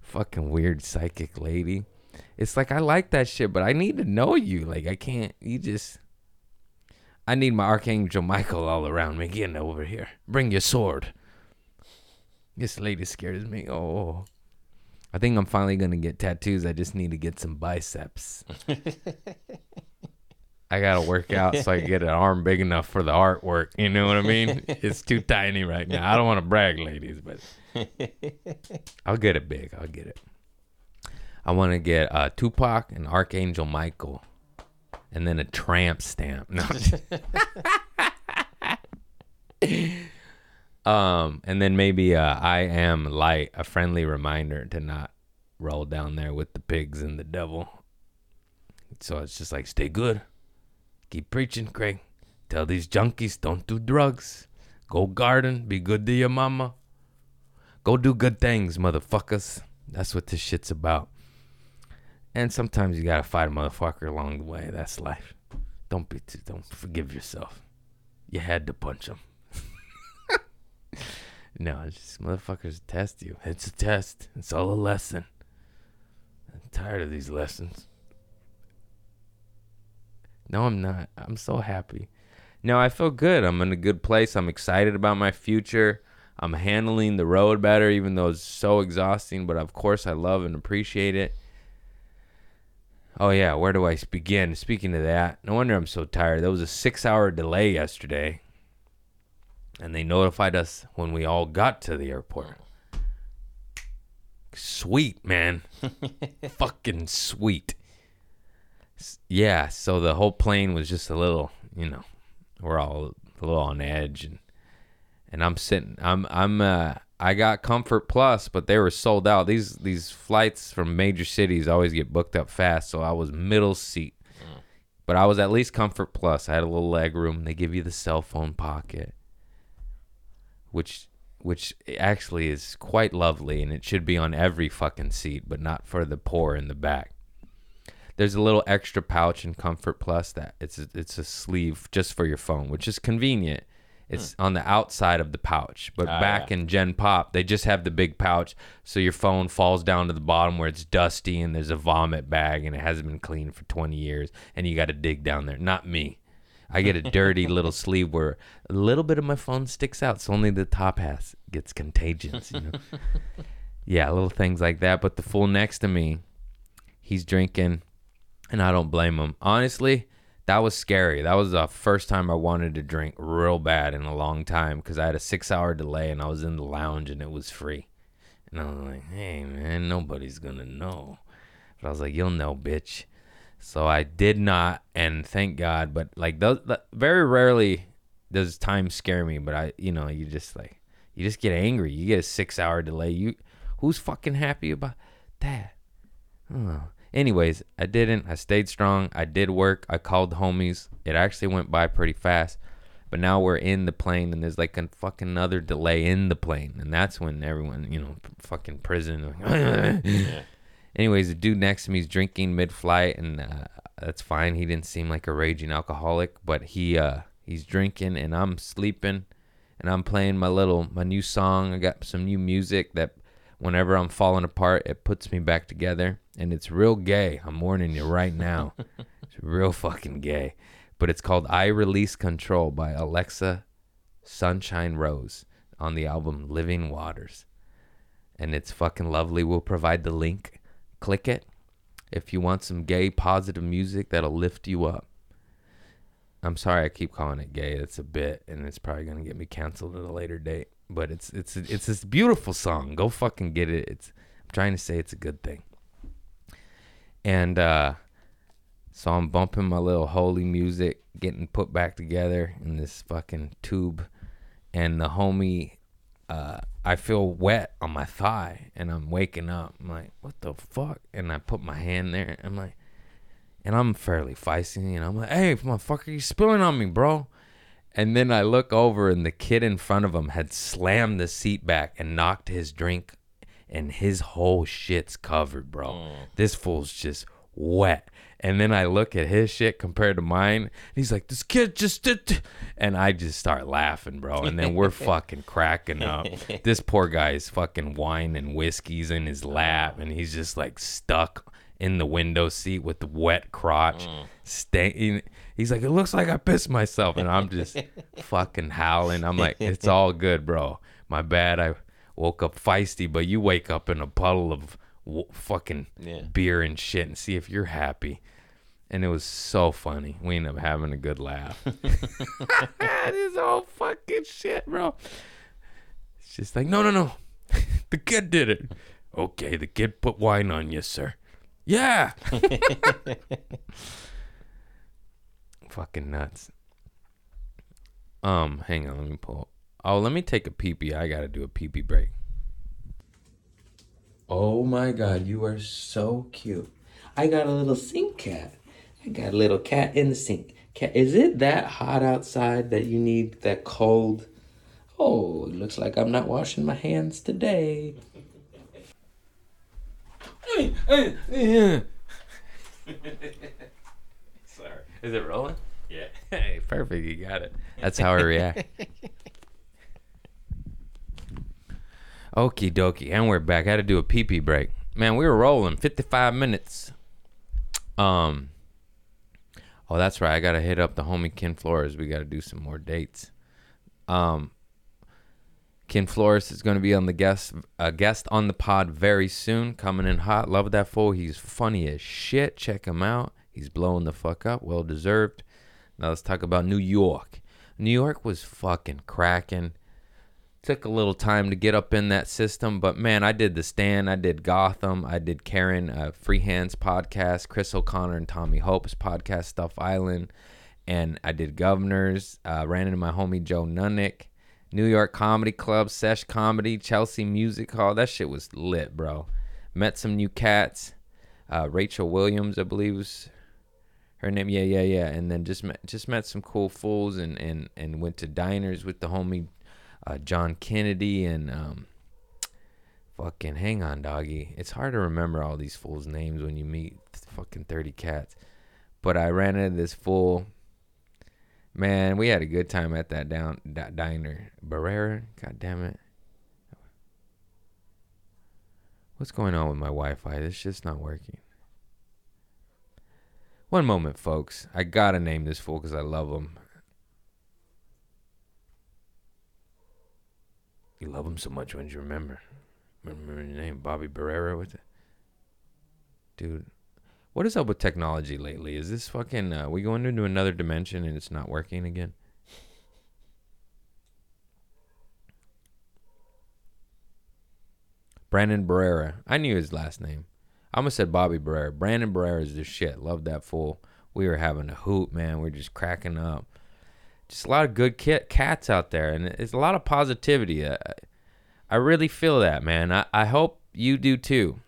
Fucking weird psychic lady. It's like I like that shit, but I need to know you. Like I can't. You just. I need my archangel Michael all around me. Get over here. Bring your sword. This lady scares me. Oh, oh. I think I'm finally gonna get tattoos. I just need to get some biceps. I gotta work out so I can get an arm big enough for the artwork. You know what I mean? It's too tiny right now. I don't want to brag, ladies, but I'll get it big. I'll get it. I want to get uh, Tupac and Archangel Michael, and then a tramp stamp. No. um, and then maybe uh, I am light, a friendly reminder to not roll down there with the pigs and the devil. So it's just like, stay good. Keep preaching, Craig. Tell these junkies don't do drugs. Go garden. Be good to your mama. Go do good things, motherfuckers. That's what this shit's about. And sometimes you gotta fight a motherfucker along the way. That's life. Don't be too, don't forgive yourself. You had to punch him. no, it's just motherfuckers test you. It's a test. It's all a lesson. I'm tired of these lessons. No, I'm not. I'm so happy. No, I feel good. I'm in a good place. I'm excited about my future. I'm handling the road better, even though it's so exhausting. But of course, I love and appreciate it. Oh, yeah. Where do I begin? Speaking of that, no wonder I'm so tired. There was a six hour delay yesterday. And they notified us when we all got to the airport. Sweet, man. Fucking sweet. Yeah, so the whole plane was just a little, you know, we're all a little on edge and and I'm sitting I'm I'm uh I got Comfort Plus, but they were sold out. These these flights from major cities always get booked up fast, so I was middle seat. But I was at least Comfort Plus. I had a little leg room. They give you the cell phone pocket, which which actually is quite lovely, and it should be on every fucking seat, but not for the poor in the back. There's a little extra pouch in Comfort Plus that it's a, it's a sleeve just for your phone, which is convenient. It's on the outside of the pouch. But Ah, back yeah. in Gen Pop, they just have the big pouch, so your phone falls down to the bottom where it's dusty and there's a vomit bag and it hasn't been cleaned for 20 years, and you got to dig down there. Not me. I get a dirty little sleeve where a little bit of my phone sticks out, so only the top half gets contagious. You know? yeah, little things like that. But the fool next to me, he's drinking, and I don't blame him. Honestly, that was scary. That was the first time I wanted to drink real bad in a long time because I had a six hour delay and I was in the lounge and it was free. And I was like, hey, man, nobody's going to know. But I was like, you'll know, bitch. So I did not, and thank God. But like, the, very rarely does time scare me. But I, you know, you just like, you just get angry. You get a six hour delay. You, who's fucking happy about that? Oh. Anyways, I didn't. I stayed strong. I did work. I called homies. It actually went by pretty fast. But now we're in the plane and there's like a fucking another delay in the plane. And that's when everyone, you know, fucking prison. Yeah. Anyways, the dude next to me is drinking mid-flight, and uh, that's fine. He didn't seem like a raging alcoholic, but he uh, he's drinking, and I'm sleeping, and I'm playing my little my new song. I got some new music that whenever I'm falling apart, it puts me back together, and it's real gay. I'm warning you right now, it's real fucking gay. But it's called "I Release Control" by Alexa Sunshine Rose on the album Living Waters and it's fucking lovely. We'll provide the link. Click it if you want some gay positive music that'll lift you up. I'm sorry I keep calling it gay. It's a bit, and it's probably gonna get me canceled at a later date. But it's it's it's this beautiful song. Go fucking get it. It's I'm trying to say it's a good thing. And uh, so I'm bumping my little holy music, getting put back together in this fucking tube, and the homie uh, I feel wet on my thigh and I'm waking up. I'm like, what the fuck? And I put my hand there. And I'm like, and I'm fairly feisty. And I'm like, hey, motherfucker, you spilling on me, bro. And then I look over and the kid in front of him had slammed the seat back and knocked his drink and his whole shit's covered, bro. Mm. This fool's just wet. And then I look at his shit compared to mine. And he's like, this kid just did. And I just start laughing, bro. And then we're fucking cracking up. This poor guy's fucking wine and whiskey's in his lap. And he's just like stuck in the window seat with the wet crotch. Mm. Staying. He's like, it looks like I pissed myself. And I'm just fucking howling. I'm like, it's all good, bro. My bad. I woke up feisty, but you wake up in a puddle of w- fucking Yeah. beer and shit and see if you're happy. And it was so funny. We ended up having a good laugh. this whole fucking shit, bro. It's just like, no, no, no. the kid did it. Okay, the kid put wine on you, sir. Yeah. fucking nuts. Um, hang on, let me pull. Oh, let me take a pee pee. I gotta do a pee pee break. Oh my god, you are so cute. I got a little sink cat. I got a little cat in the sink. Cat, is it that hot outside that you need that cold? Oh, it looks like I'm not washing my hands today. Sorry. Is it rolling? Yeah. Hey, perfect. You got it. That's how I react. Okie dokie. And we're back. I had to do a pee pee break. Man, we were rolling 55 minutes. Um, oh, that's right. I got to hit up the homie Ken Flores. We got to do some more dates. Um, Ken Flores is to be on the guest a guest on the pod very soon, coming in hot. Love that fool. He's funny as shit. Check him out. He's blowing the fuck up. Well deserved. Now let's talk about New York. New York was fucking cracking. Took a little time to get up in that system, but man, I did the stand. I did Gotham. I did Karen uh, Freehand's podcast, Chris O'Connor and Tommy Pope's podcast, Stuff Island, and I did Governors. Uh, ran into my homie Joe Nunnick. New York Comedy Club, Sesh Comedy, Chelsea Music Hall. That shit was lit, bro. Met some new cats. Uh, Rachel Williams, I believe was her name. Yeah, yeah, yeah. And then just met, just met some cool fools and, and, and went to diners with the homie uh, John Kennedy and um, fucking hang on, doggy. It's hard to remember all these fools' names when you meet fucking thirty cats. But I ran into this fool Man, we had a good time at that down that diner. Barrera, god damn it. What's going on with my Wi-Fi? It's just not working. One moment, folks. I gotta name this fool because I love him. You love him so much when you remember. Remember your name, Bobby Barrera. with it? Dude, what is up with technology lately? Is this fucking? Uh, we going into another dimension and it's not working again? Brandon Barrera. I knew his last name. I almost said Bobby Barrera. Brandon Barrera is the shit. Love that fool. We were having a hoot, man. We are just cracking up. Just a lot of good kit cats out there, and it's a lot of positivity. I, I really feel that, man. I, I hope you do too.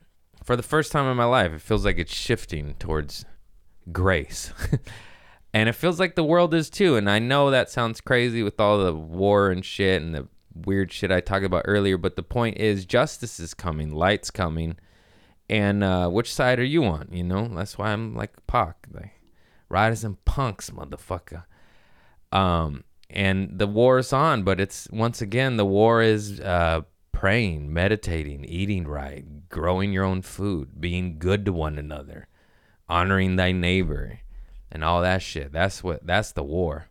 For the first time in my life, it feels like it's shifting towards grace. and it feels like the world is too. And I know that sounds crazy with all the war and shit and the weird shit I talked about earlier, but the point is justice is coming, light's coming and uh, which side are you on? You know, that's why I'm like Pac, like riders and punks, motherfucker. Um, and the war is on, but it's once again the war is uh, praying, meditating, eating right, growing your own food, being good to one another, honoring thy neighbor, and all that shit. That's what that's the war.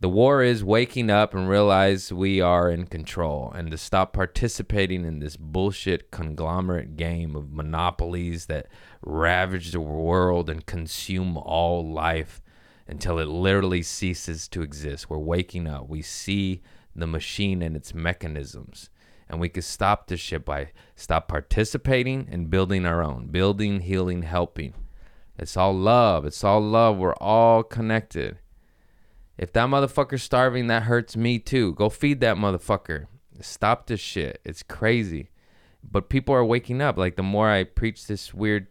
The war is waking up and realize we are in control and to stop participating in this bullshit conglomerate game of monopolies that ravage the world and consume all life until it literally ceases to exist. We're waking up. We see the machine and its mechanisms. And we can stop this shit by stop participating and building our own, building, healing, helping. It's all love. It's all love. We're all connected. If that motherfucker's starving, that hurts me too. Go feed that motherfucker. Stop this shit. It's crazy. But people are waking up. Like the more I preach this weird,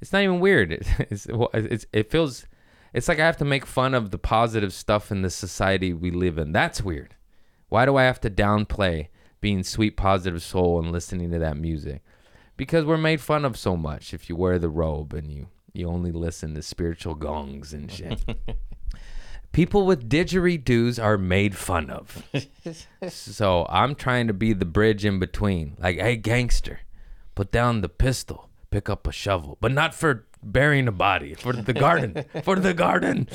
it's not even weird. It's, it's, it's it feels, it's like I have to make fun of the positive stuff in the society we live in. That's weird. Why do I have to downplay being sweet, positive soul and listening to that music? Because we're made fun of so much. If you wear the robe and you you only listen to spiritual gongs and shit. people with didgeridoos are made fun of. so I'm trying to be the bridge in between. Like, hey, gangster, put down the pistol, pick up a shovel, but not for burying a body, for the garden, for the garden.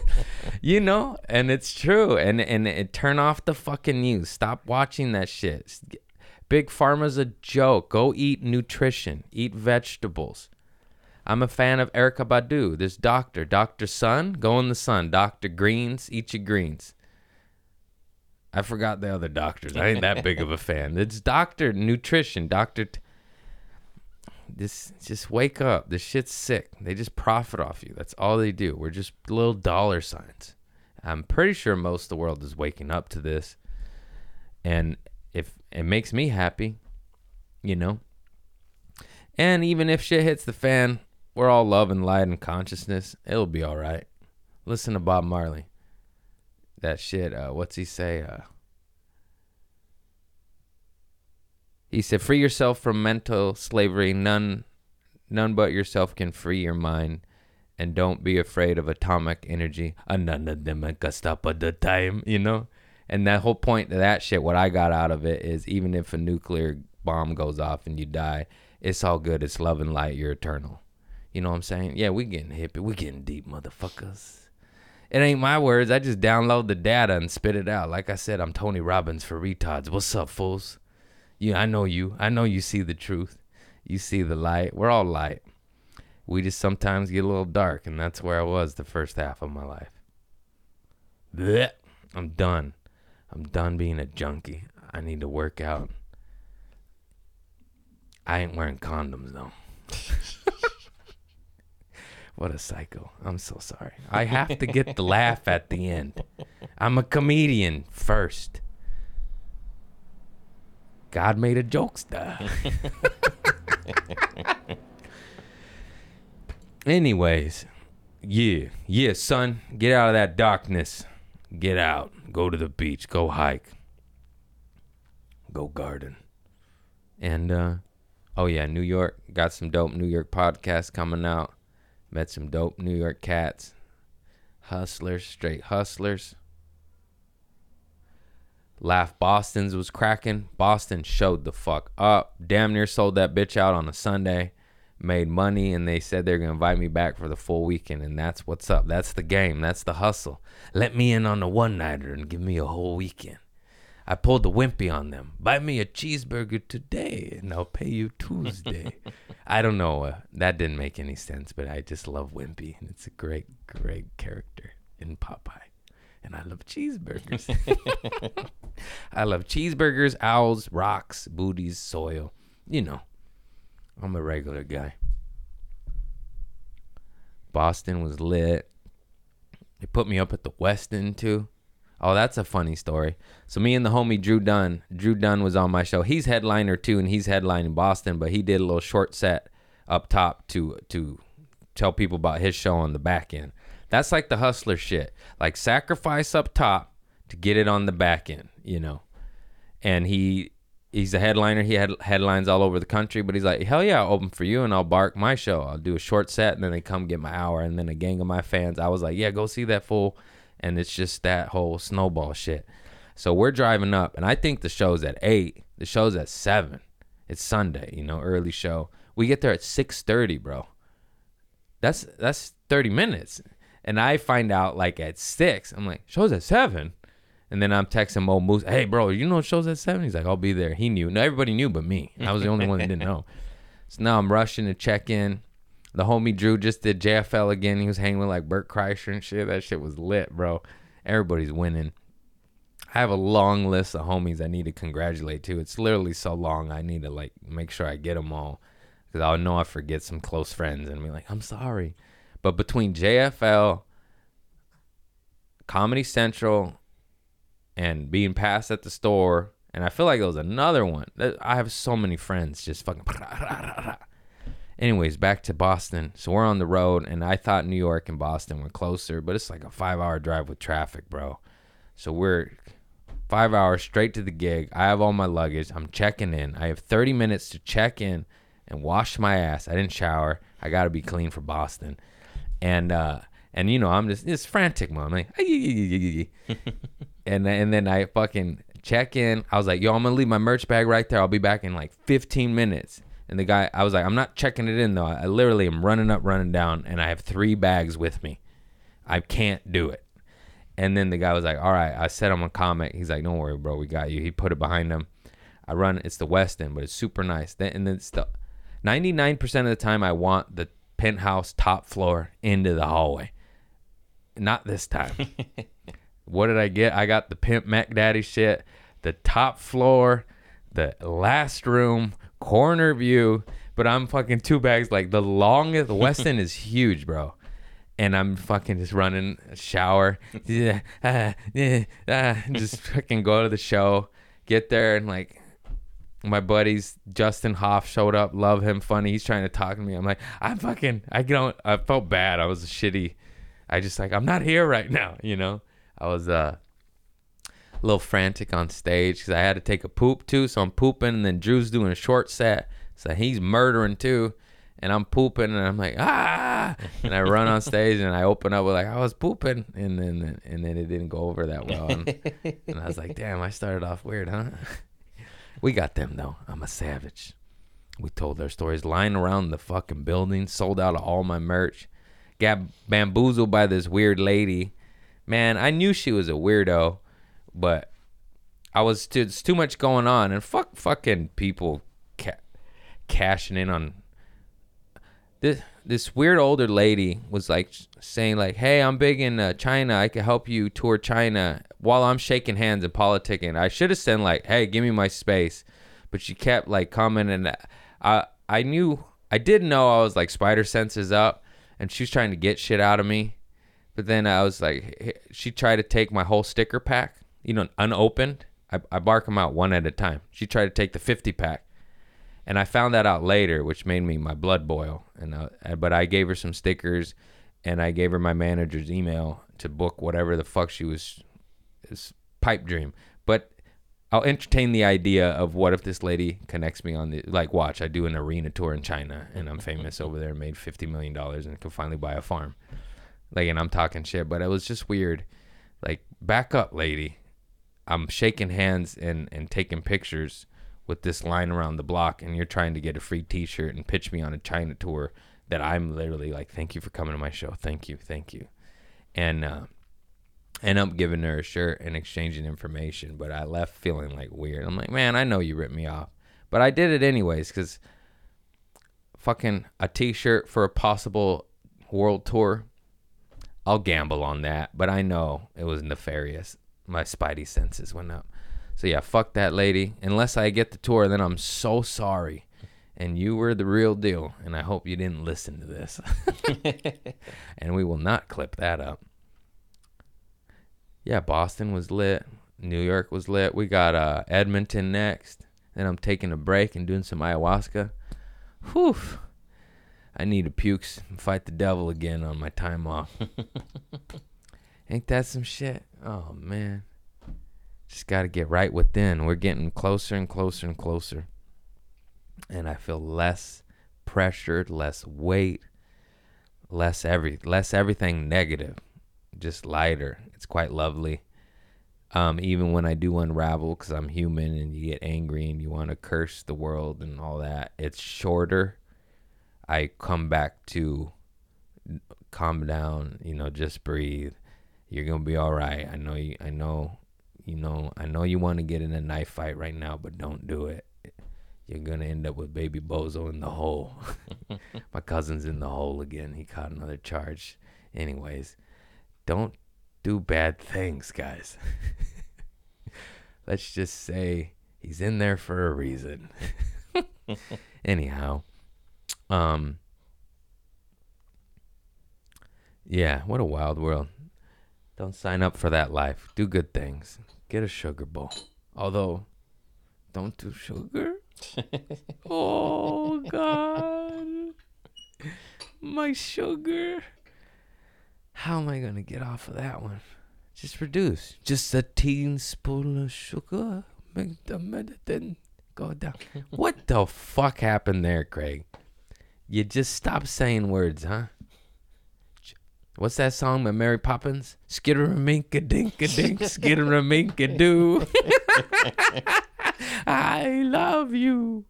you know, and it's true. And and it, turn off the fucking news. Stop watching that shit. Big Pharma's a joke. Go eat nutrition. Eat vegetables. I'm a fan of Erykah Badu. This doctor, Dr. Sun, go in the sun. Dr. Greens, eat your greens. I forgot the other doctors. I ain't that big of a fan. It's Doctor Nutrition, Doctor. T- this just wake up. This shit's sick. They just profit off you. That's all they do. We're just little dollar signs. I'm pretty sure most of the world is waking up to this, and if it makes me happy, you know. And even if shit hits the fan, we're all love and light and consciousness. It'll be all right. Listen to Bob Marley. That shit. Uh, what's he say? Uh, he said, "Free yourself from mental slavery. None, none but yourself can free your mind." And don't be afraid of atomic energy. None of them can stop at the time, you know? And that whole point of that shit, what I got out of it is even if a nuclear bomb goes off and you die, it's all good. It's love and light. You're eternal. You know what I'm saying? Yeah, we getting hippie. We getting deep, motherfuckers. It ain't my words. I just download the data and spit it out. Like I said, I'm Tony Robbins for retards. What's up, fools? Yeah, I know you. I know you see the truth. You see the light. We're all light. We just sometimes get a little dark, and that's where I was the first half of my life. Blech. I'm done. I'm done being a junkie. I need to work out. I ain't wearing condoms though. What a psycho. I'm so sorry. I have to get the laugh at the end. I'm a comedian first. God made a jokester. Anyways, yeah, yeah, son, get out of that darkness. Get out. Go to the beach. Go hike. Go garden. And uh oh yeah, New York got some dope New York podcasts coming out. Met some dope New York cats. Hustlers, straight hustlers. Laugh Boston's was cracking. Boston showed the fuck up. Damn near sold that bitch out on a Sunday. Made money and they said they're gonna invite me back for the full weekend. And that's what's up. That's the game. That's the hustle. Let me in on the one nighter and give me a whole weekend. I pulled the wimpy on them. Buy me a cheeseburger today and I'll pay you Tuesday. I don't know. Uh, that didn't make any sense, but I just love Wimpy. And it's a great, great character in Popeye. And I love cheeseburgers. I love cheeseburgers, owls, rocks, booties, soil. You know, I'm a regular guy. Boston was lit. They put me up at the Westin too. Oh, that's a funny story. So me and the homie Drew Dunn, Drew Dunn was on my show. He's headliner too, and he's headlining Boston, but he did a little short set up top to to tell people about his show on the back end. That's like the hustler shit. Like sacrifice up top to get it on the back end, you know. And he he's a headliner. He had headlines all over the country, but he's like, hell yeah, I'll open for you and I'll bark my show. I'll do a short set and then they come get my hour and then a gang of my fans. I was like, yeah, go see that fool. And it's just that whole snowball shit. So we're driving up and I think the show's at eight. The show's at seven. It's Sunday, you know, early show. We get there at six thirty, bro. That's that's thirty minutes. And I find out like at six. I'm like, show's at seven. And then I'm texting Mo Moose, hey bro, you know show's at seven? He's like, I'll be there. He knew. No, everybody knew but me. I was the only one that didn't know. So now I'm rushing to check in. The homie Drew just did JFL again. He was hanging with like Bert Kreischer and shit. That shit was lit, bro. Everybody's winning. I have a long list of homies I need to congratulate too. It's literally so long. I need to like make sure I get them all because I know I forget some close friends and be like, I'm sorry. But between JFL, Comedy Central, and being passed at the store, and I feel like it was another one. I have so many friends just fucking. Anyways, back to Boston. So we're on the road, and I thought New York and Boston were closer, but it's like a five hour drive with traffic, bro. So we're five hours straight to the gig. I have all my luggage. I'm checking in. I have 30 minutes to check in and wash my ass. I didn't shower. I got to be clean for Boston. And, uh, and you know, I'm just, it's frantic, man. I'm like, and, and then I fucking check in. I was like, yo, I'm to leave my merch bag right there. I'll be back in like 15 minutes. And the guy, I was like, I'm not checking it in though. I literally am running up, running down, and I have three bags with me. I can't do it. And then the guy was like, all right, I sent him a comment. He's like, don't worry, bro, we got you. He put it behind him. I run, it's the Westin, but it's super nice. Then, and then it's the 99% of the time, I want the penthouse top floor into the hallway. Not this time. what did I get? I got the Pimp Mac Daddy shit, the top floor, the last room, corner view. But I'm fucking two bags. Like the longest, the Westin is huge, bro. And I'm fucking just running a shower, just fucking go to the show, get there, and like my buddies Justin Hoff showed up. Love him, funny. He's trying to talk to me. I'm like, I'm fucking. I don't. I felt bad. I was shitty. I just like I'm not here right now. You know. I was uh, a little frantic on stage because I had to take a poop too. So I'm pooping, and then Drew's doing a short set, so he's murdering too. And I'm pooping, and I'm like ah, and I run on stage, and I open up with like I was pooping, and then and then it didn't go over that well, and, and I was like, damn, I started off weird, huh? We got them though. I'm a savage. We told their stories lying around the fucking building, sold out of all my merch, got bamboozled by this weird lady. Man, I knew she was a weirdo, but I was too, it's too much going on, and fuck fucking people ca- cashing in on this. This weird older lady was like saying like, "Hey, I'm big in uh, China. I can help you tour China." While I'm shaking hands and politicking, I should have said like, "Hey, give me my space," but she kept like commenting. I I knew I did know I was like spider senses up, and she was trying to get shit out of me. But then I was like, she tried to take my whole sticker pack, you know, unopened. I, I bark them out one at a time. She tried to take the 50 pack. And I found that out later, which made me my blood boil. And uh, but I gave her some stickers, and I gave her my manager's email to book whatever the fuck she was, this pipe dream. But I'll entertain the idea of what if this lady connects me on the like. Watch, I do an arena tour in China, and I'm famous over there, made fifty million dollars, and can finally buy a farm. Like, and I'm talking shit, but it was just weird. Like, back up, lady. I'm shaking hands and and taking pictures with this line around the block, and you're trying to get a free T-shirt and pitch me on a China tour. That I'm literally like, thank you for coming to my show. Thank you, thank you, and. uh end up giving her a shirt and exchanging information, but I left feeling like weird. I'm like, man, I know you ripped me off, but I did it anyways because fucking a T-shirt for a possible world tour. I'll gamble on that, but I know it was nefarious. My spidey senses went up. So yeah, fuck that lady. Unless I get the tour, then I'm so sorry. And you were the real deal, and I hope you didn't listen to this. and we will not clip that up yeah, Boston was lit. New York was lit. We got uh, Edmonton next. Then I'm taking a break and doing some ayahuasca. Whew. I need to puke and fight the devil again on my time off. Ain't that some shit? Oh, man. Just got to get right within. We're getting closer and closer and closer. And I feel less pressured, less weight, less every less everything negative. Just lighter it's quite lovely. Um, even when I do unravel, because I'm human and you get angry and you want to curse the world and all that, it's shorter. I come back to calm down, you know, just breathe. You're gonna be all right. I know you. I know, you know. I know you want to get in a knife fight right now, but don't do it. You're gonna end up with baby bozo in the hole. My cousin's in the hole again. He caught another charge. Anyways, don't do bad things, guys. Let's just say he's in there for a reason. Anyhow, um Yeah, what a wild world. Don't sign up for that life. Do good things. Get a sugar bowl. Although don't do sugar. oh god. My sugar. How am I going to get off of that one? Just reduce. Just a teaspoon of sugar. Make the medicine go down. what the fuck happened there, Craig? You just stop saying words, huh? What's that song by Mary Poppins? Skidder a mink a dink a dink, skidder a mink a doo. I love you.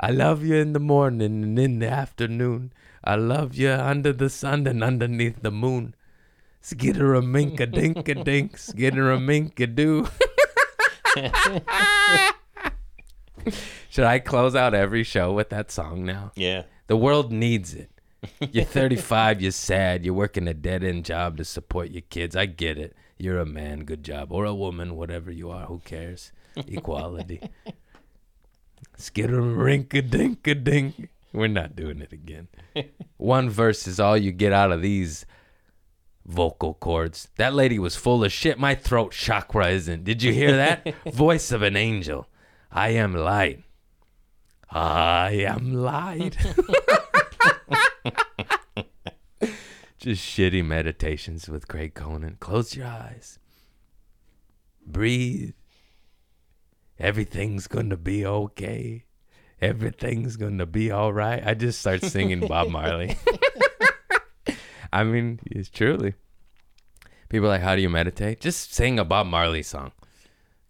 I love you in the morning and in the afternoon. I love you under the sun and underneath the moon. Skidder a mink a dink a dink, skidder a mink a doo. Should I close out every show with that song now? Yeah. The world needs it. You're 35, you're sad, you're working a dead end job to support your kids. I get it. You're a man, good job. Or a woman, whatever you are, who cares? Equality. Skidder rink a dink a dink. We're not doing it again. One verse is all you get out of these vocal cords. That lady was full of shit. My throat chakra isn't. Did you hear that? Voice of an angel. I am light. I am light. Just shitty meditations with Craig Conant. Close your eyes. Breathe. Everything's going to be okay everything's gonna be all right. I just start singing Bob Marley. I mean, it's truly. People are like, how do you meditate? Just sing a Bob Marley song.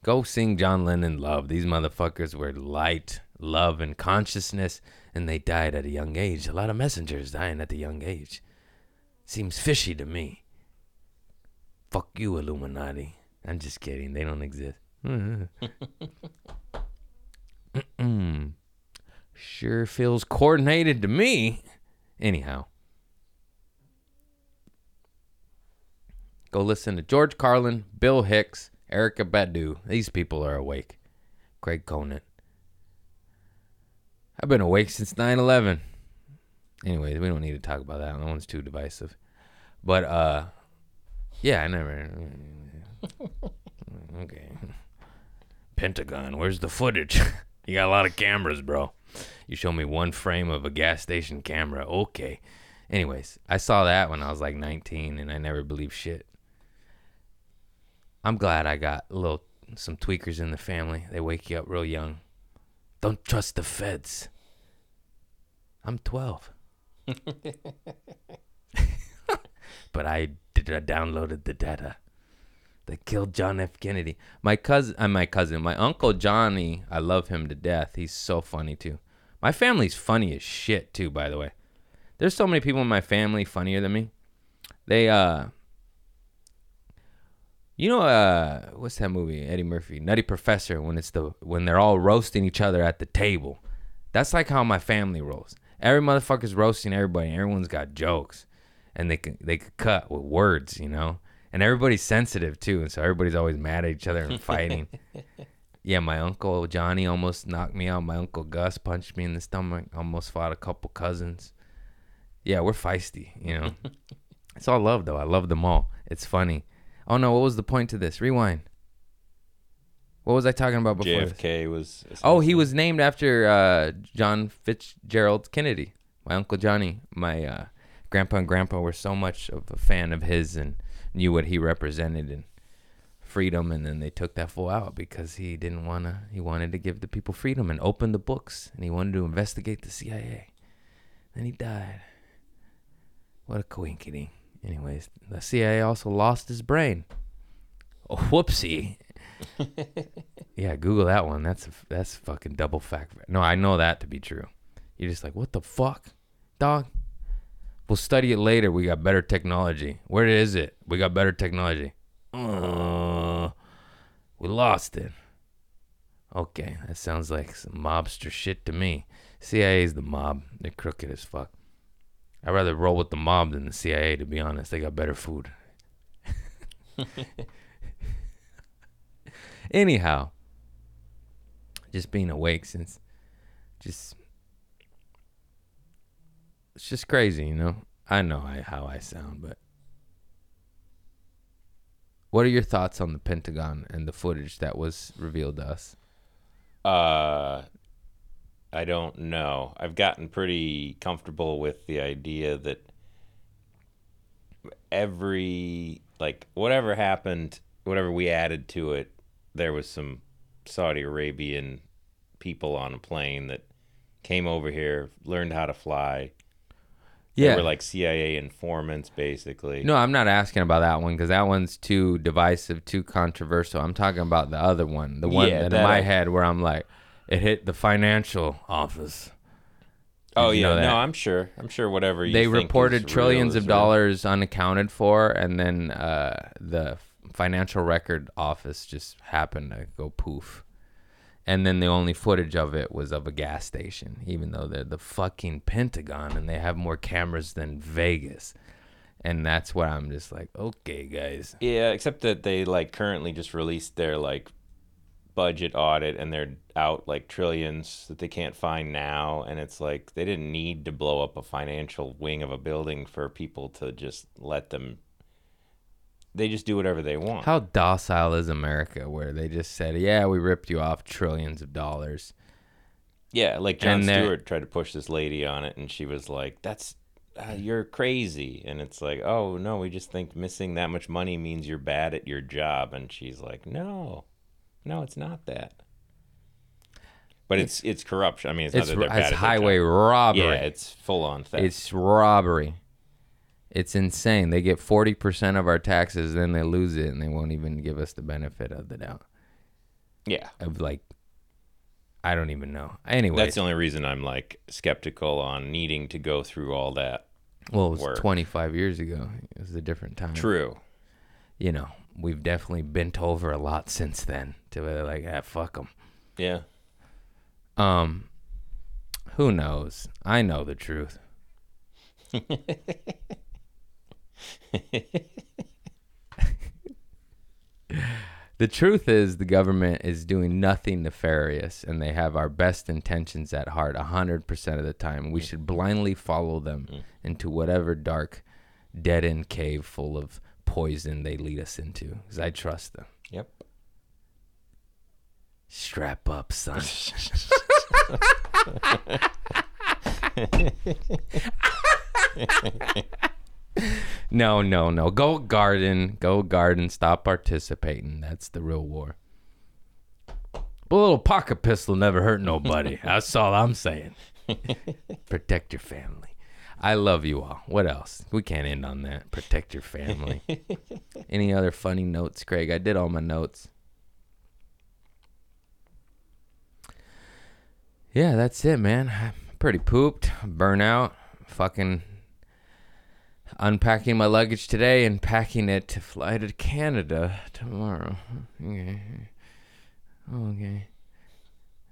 Go sing John Lennon Love. These motherfuckers were light, love, and consciousness, and they died at a young age. A lot of messengers dying at the young age. Seems fishy to me. Fuck you, Illuminati. I'm just kidding. They don't exist. Sure feels coordinated to me. Anyhow, go listen to George Carlin, Bill Hicks, Erykah Badu. These people are awake. Craig Conant. I've been awake since 9 11. Anyways, we don't need to talk about that. That one's too divisive. But, uh, yeah, I never. okay. Pentagon, where's the footage? you got a lot of cameras, bro. You show me one frame of a gas station camera. Okay. Anyways, I saw that when I was like 19 and I never believed shit. I'm glad I got a little some tweakers in the family. They wake you up real young. Don't trust the feds. I'm 12. but I did I downloaded the data. They killed John F. Kennedy. My cousin, uh, my cousin, my uncle Johnny. I love him to death. He's so funny too. My family's funny as shit too. By the way, there's so many people in my family funnier than me. They uh, you know uh, what's that movie? Eddie Murphy, Nutty Professor. When it's the when they're all roasting each other at the table. That's like how my family rolls. Every motherfucker's roasting everybody. Everyone's got jokes, and they can they could cut with words, you know. And everybody's sensitive too, and so everybody's always mad at each other and fighting. yeah, my uncle Johnny almost knocked me out. My uncle Gus punched me in the stomach. Almost fought a couple cousins. Yeah, we're feisty, you know. it's all love though. I love them all. It's funny. Oh no, what was the point to this? Rewind. What was I talking about before? this? JFK was. Oh, he was named after uh, John Fitzgerald Kennedy. My uncle Johnny, my uh, grandpa and grandpa were so much of a fan of his and knew what he represented and freedom. And then they took that fool out because he didn't wanna. He wanted to give the people freedom and open the books, and he wanted to investigate the CIA. Then he died. What a coinkydink. Anyways, the CIA also lost his brain. Oh, whoopsie. yeah, Google that one. That's that's fucking double fact. No, I know that to be true. You're just like, what the fuck, dog? We'll study it later. We got better technology. Where is it? We got better technology. Uh, we lost it. Okay, that sounds like some mobster shit to me. CIA's the mob. They're crooked as fuck. I'd rather roll with the mob than the CIA, to be honest. They got better food. Anyhow, just being awake since just it's just crazy, you know. I know I, how I sound, but what are your thoughts on the Pentagon and the footage that was revealed to us? Uh, I don't know. I've gotten pretty comfortable with the idea that every like whatever happened, whatever we added to it, there was some Saudi Arabian people on a plane that came over here, learned how to fly. They Yeah. were like CIA informants, basically. No, I'm not asking about that one because that one's too divisive, too controversial. I'm talking about the other one, the one Yeah, that in my I- head where I'm like, it hit the financial office. oh you yeah, no, I'm sure. I'm sure whatever you they reported trillions of real. dollars unaccounted for, and then uh, the financial record office just happened to go poof. And then the only footage of it was of a gas station, even though they're the fucking Pentagon and they have more cameras than Vegas. And that's where I'm just like, okay, guys. Yeah, except that they like currently just released their like budget audit and they're out like trillions that they can't find now and it's like they didn't need to blow up a financial wing of a building for people to just let them they just do whatever they want. How docile is America where they just said, yeah, we ripped you off trillions of dollars? yeah, like Jon And Stewart tried to push this lady on it and she was like, "That's uh, you're crazy." And it's like, "Oh, no, we just think missing that much money means you're bad at your job." And she's like, "No. No, it's not that." But it's it's corruption. I mean, it's, It's, not that they're bad it's at their highway robbery. Yeah, it's full on theft. It's robbery. It's insane. They get 40% of our taxes, then they lose it, and they won't even give us the benefit of the doubt. yeah. Of like, I don't even know. Anyway, That's the only reason I'm like skeptical on needing to go through all that. well, it was work. 25 years ago. It was a different time. True. You know, we've definitely bent over a lot since then to where they're like, ah, fuck them. Yeah. Um, who knows? I know the truth. the truth is the government is doing nothing nefarious and they have our best intentions at heart 100% of the time. We mm. should blindly follow them mm. into whatever dark dead end cave full of poison they lead us into cuz I trust them. Yep. Strap up, son. no, no, no. Go garden. Go garden. Stop participating. That's the real war. But a little pocket pistol never hurt nobody. That's all I'm saying. Protect your family. I love you all. What else? We can't end on that. Protect your family. Any other funny notes, Craig? I did all my notes. Yeah, that's it, man. I'm pretty pooped, burnout, fucking unpacking my luggage today and packing it to fly to Canada tomorrow. Okay. Okay.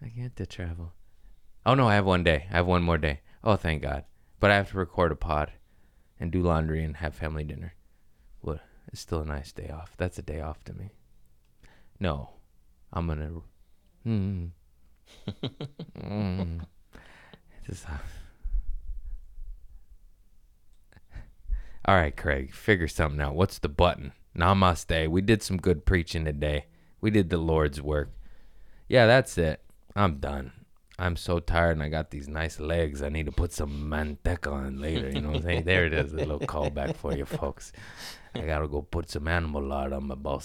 I get to travel. Oh no, I have one day. I have one more day. Oh, thank God. But I have to record a pod and do laundry and have family dinner. What? It's still a nice day off. That's a day off to me. No, I'm gonna. Mm, mm, just. uh, All right, Craig, figure something out. What's the button? Namaste. We did some good preaching today. We did the Lord's work. Yeah, that's it. I'm done. I'm so tired and I got these nice legs. I need to put some manteca on later. You know what I'm saying? There it is, a little callback for you folks. I gotta go put some animal lard on my ball.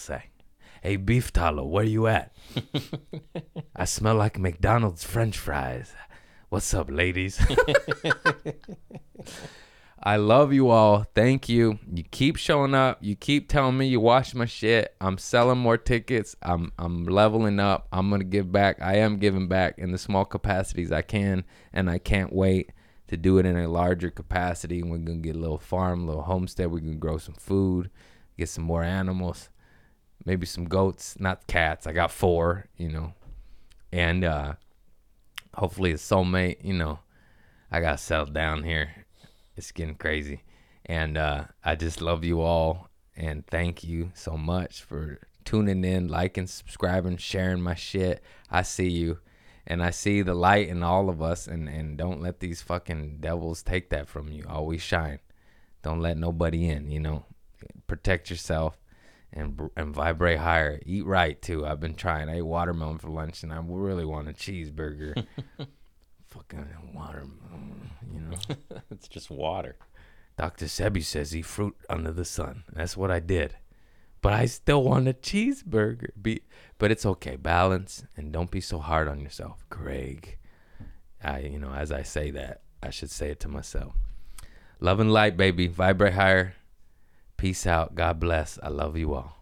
Hey, beef tallow, where you at? I smell like McDonald's French fries. What's up, ladies? I love you all. Thank you. You keep showing up. You keep telling me you watch my shit. I'm selling more tickets. I'm I'm leveling up. I'm gonna give back. I am giving back in the small capacities I can, and I can't wait to do it in a larger capacity. We're gonna get a little farm, a little homestead. We can grow some food, get some more animals, maybe some goats, not cats. I got four, you know, and uh, hopefully a soulmate. You know, I got settled down here it's getting crazy. And uh, I just love you all. And thank you so much for tuning in, liking, subscribing, sharing my shit. I see you. And I see the light in all of us. And, and don't let these fucking devils take that from you. Always shine. Don't let nobody in, you know. Protect yourself and and vibrate higher. Eat right too. I've been trying. I ate watermelon for lunch and I really want a cheeseburger. Fucking water, mm, you know. it's just water. Dr. Sebi says eat fruit under the sun. That's what I did. But I still want a cheeseburger. Be, but it's okay. Balance and don't be so hard on yourself, Craig. I, you know, as I say that, I should say it to myself. Love and light, baby. Vibrate higher. Peace out. God bless. I love you all.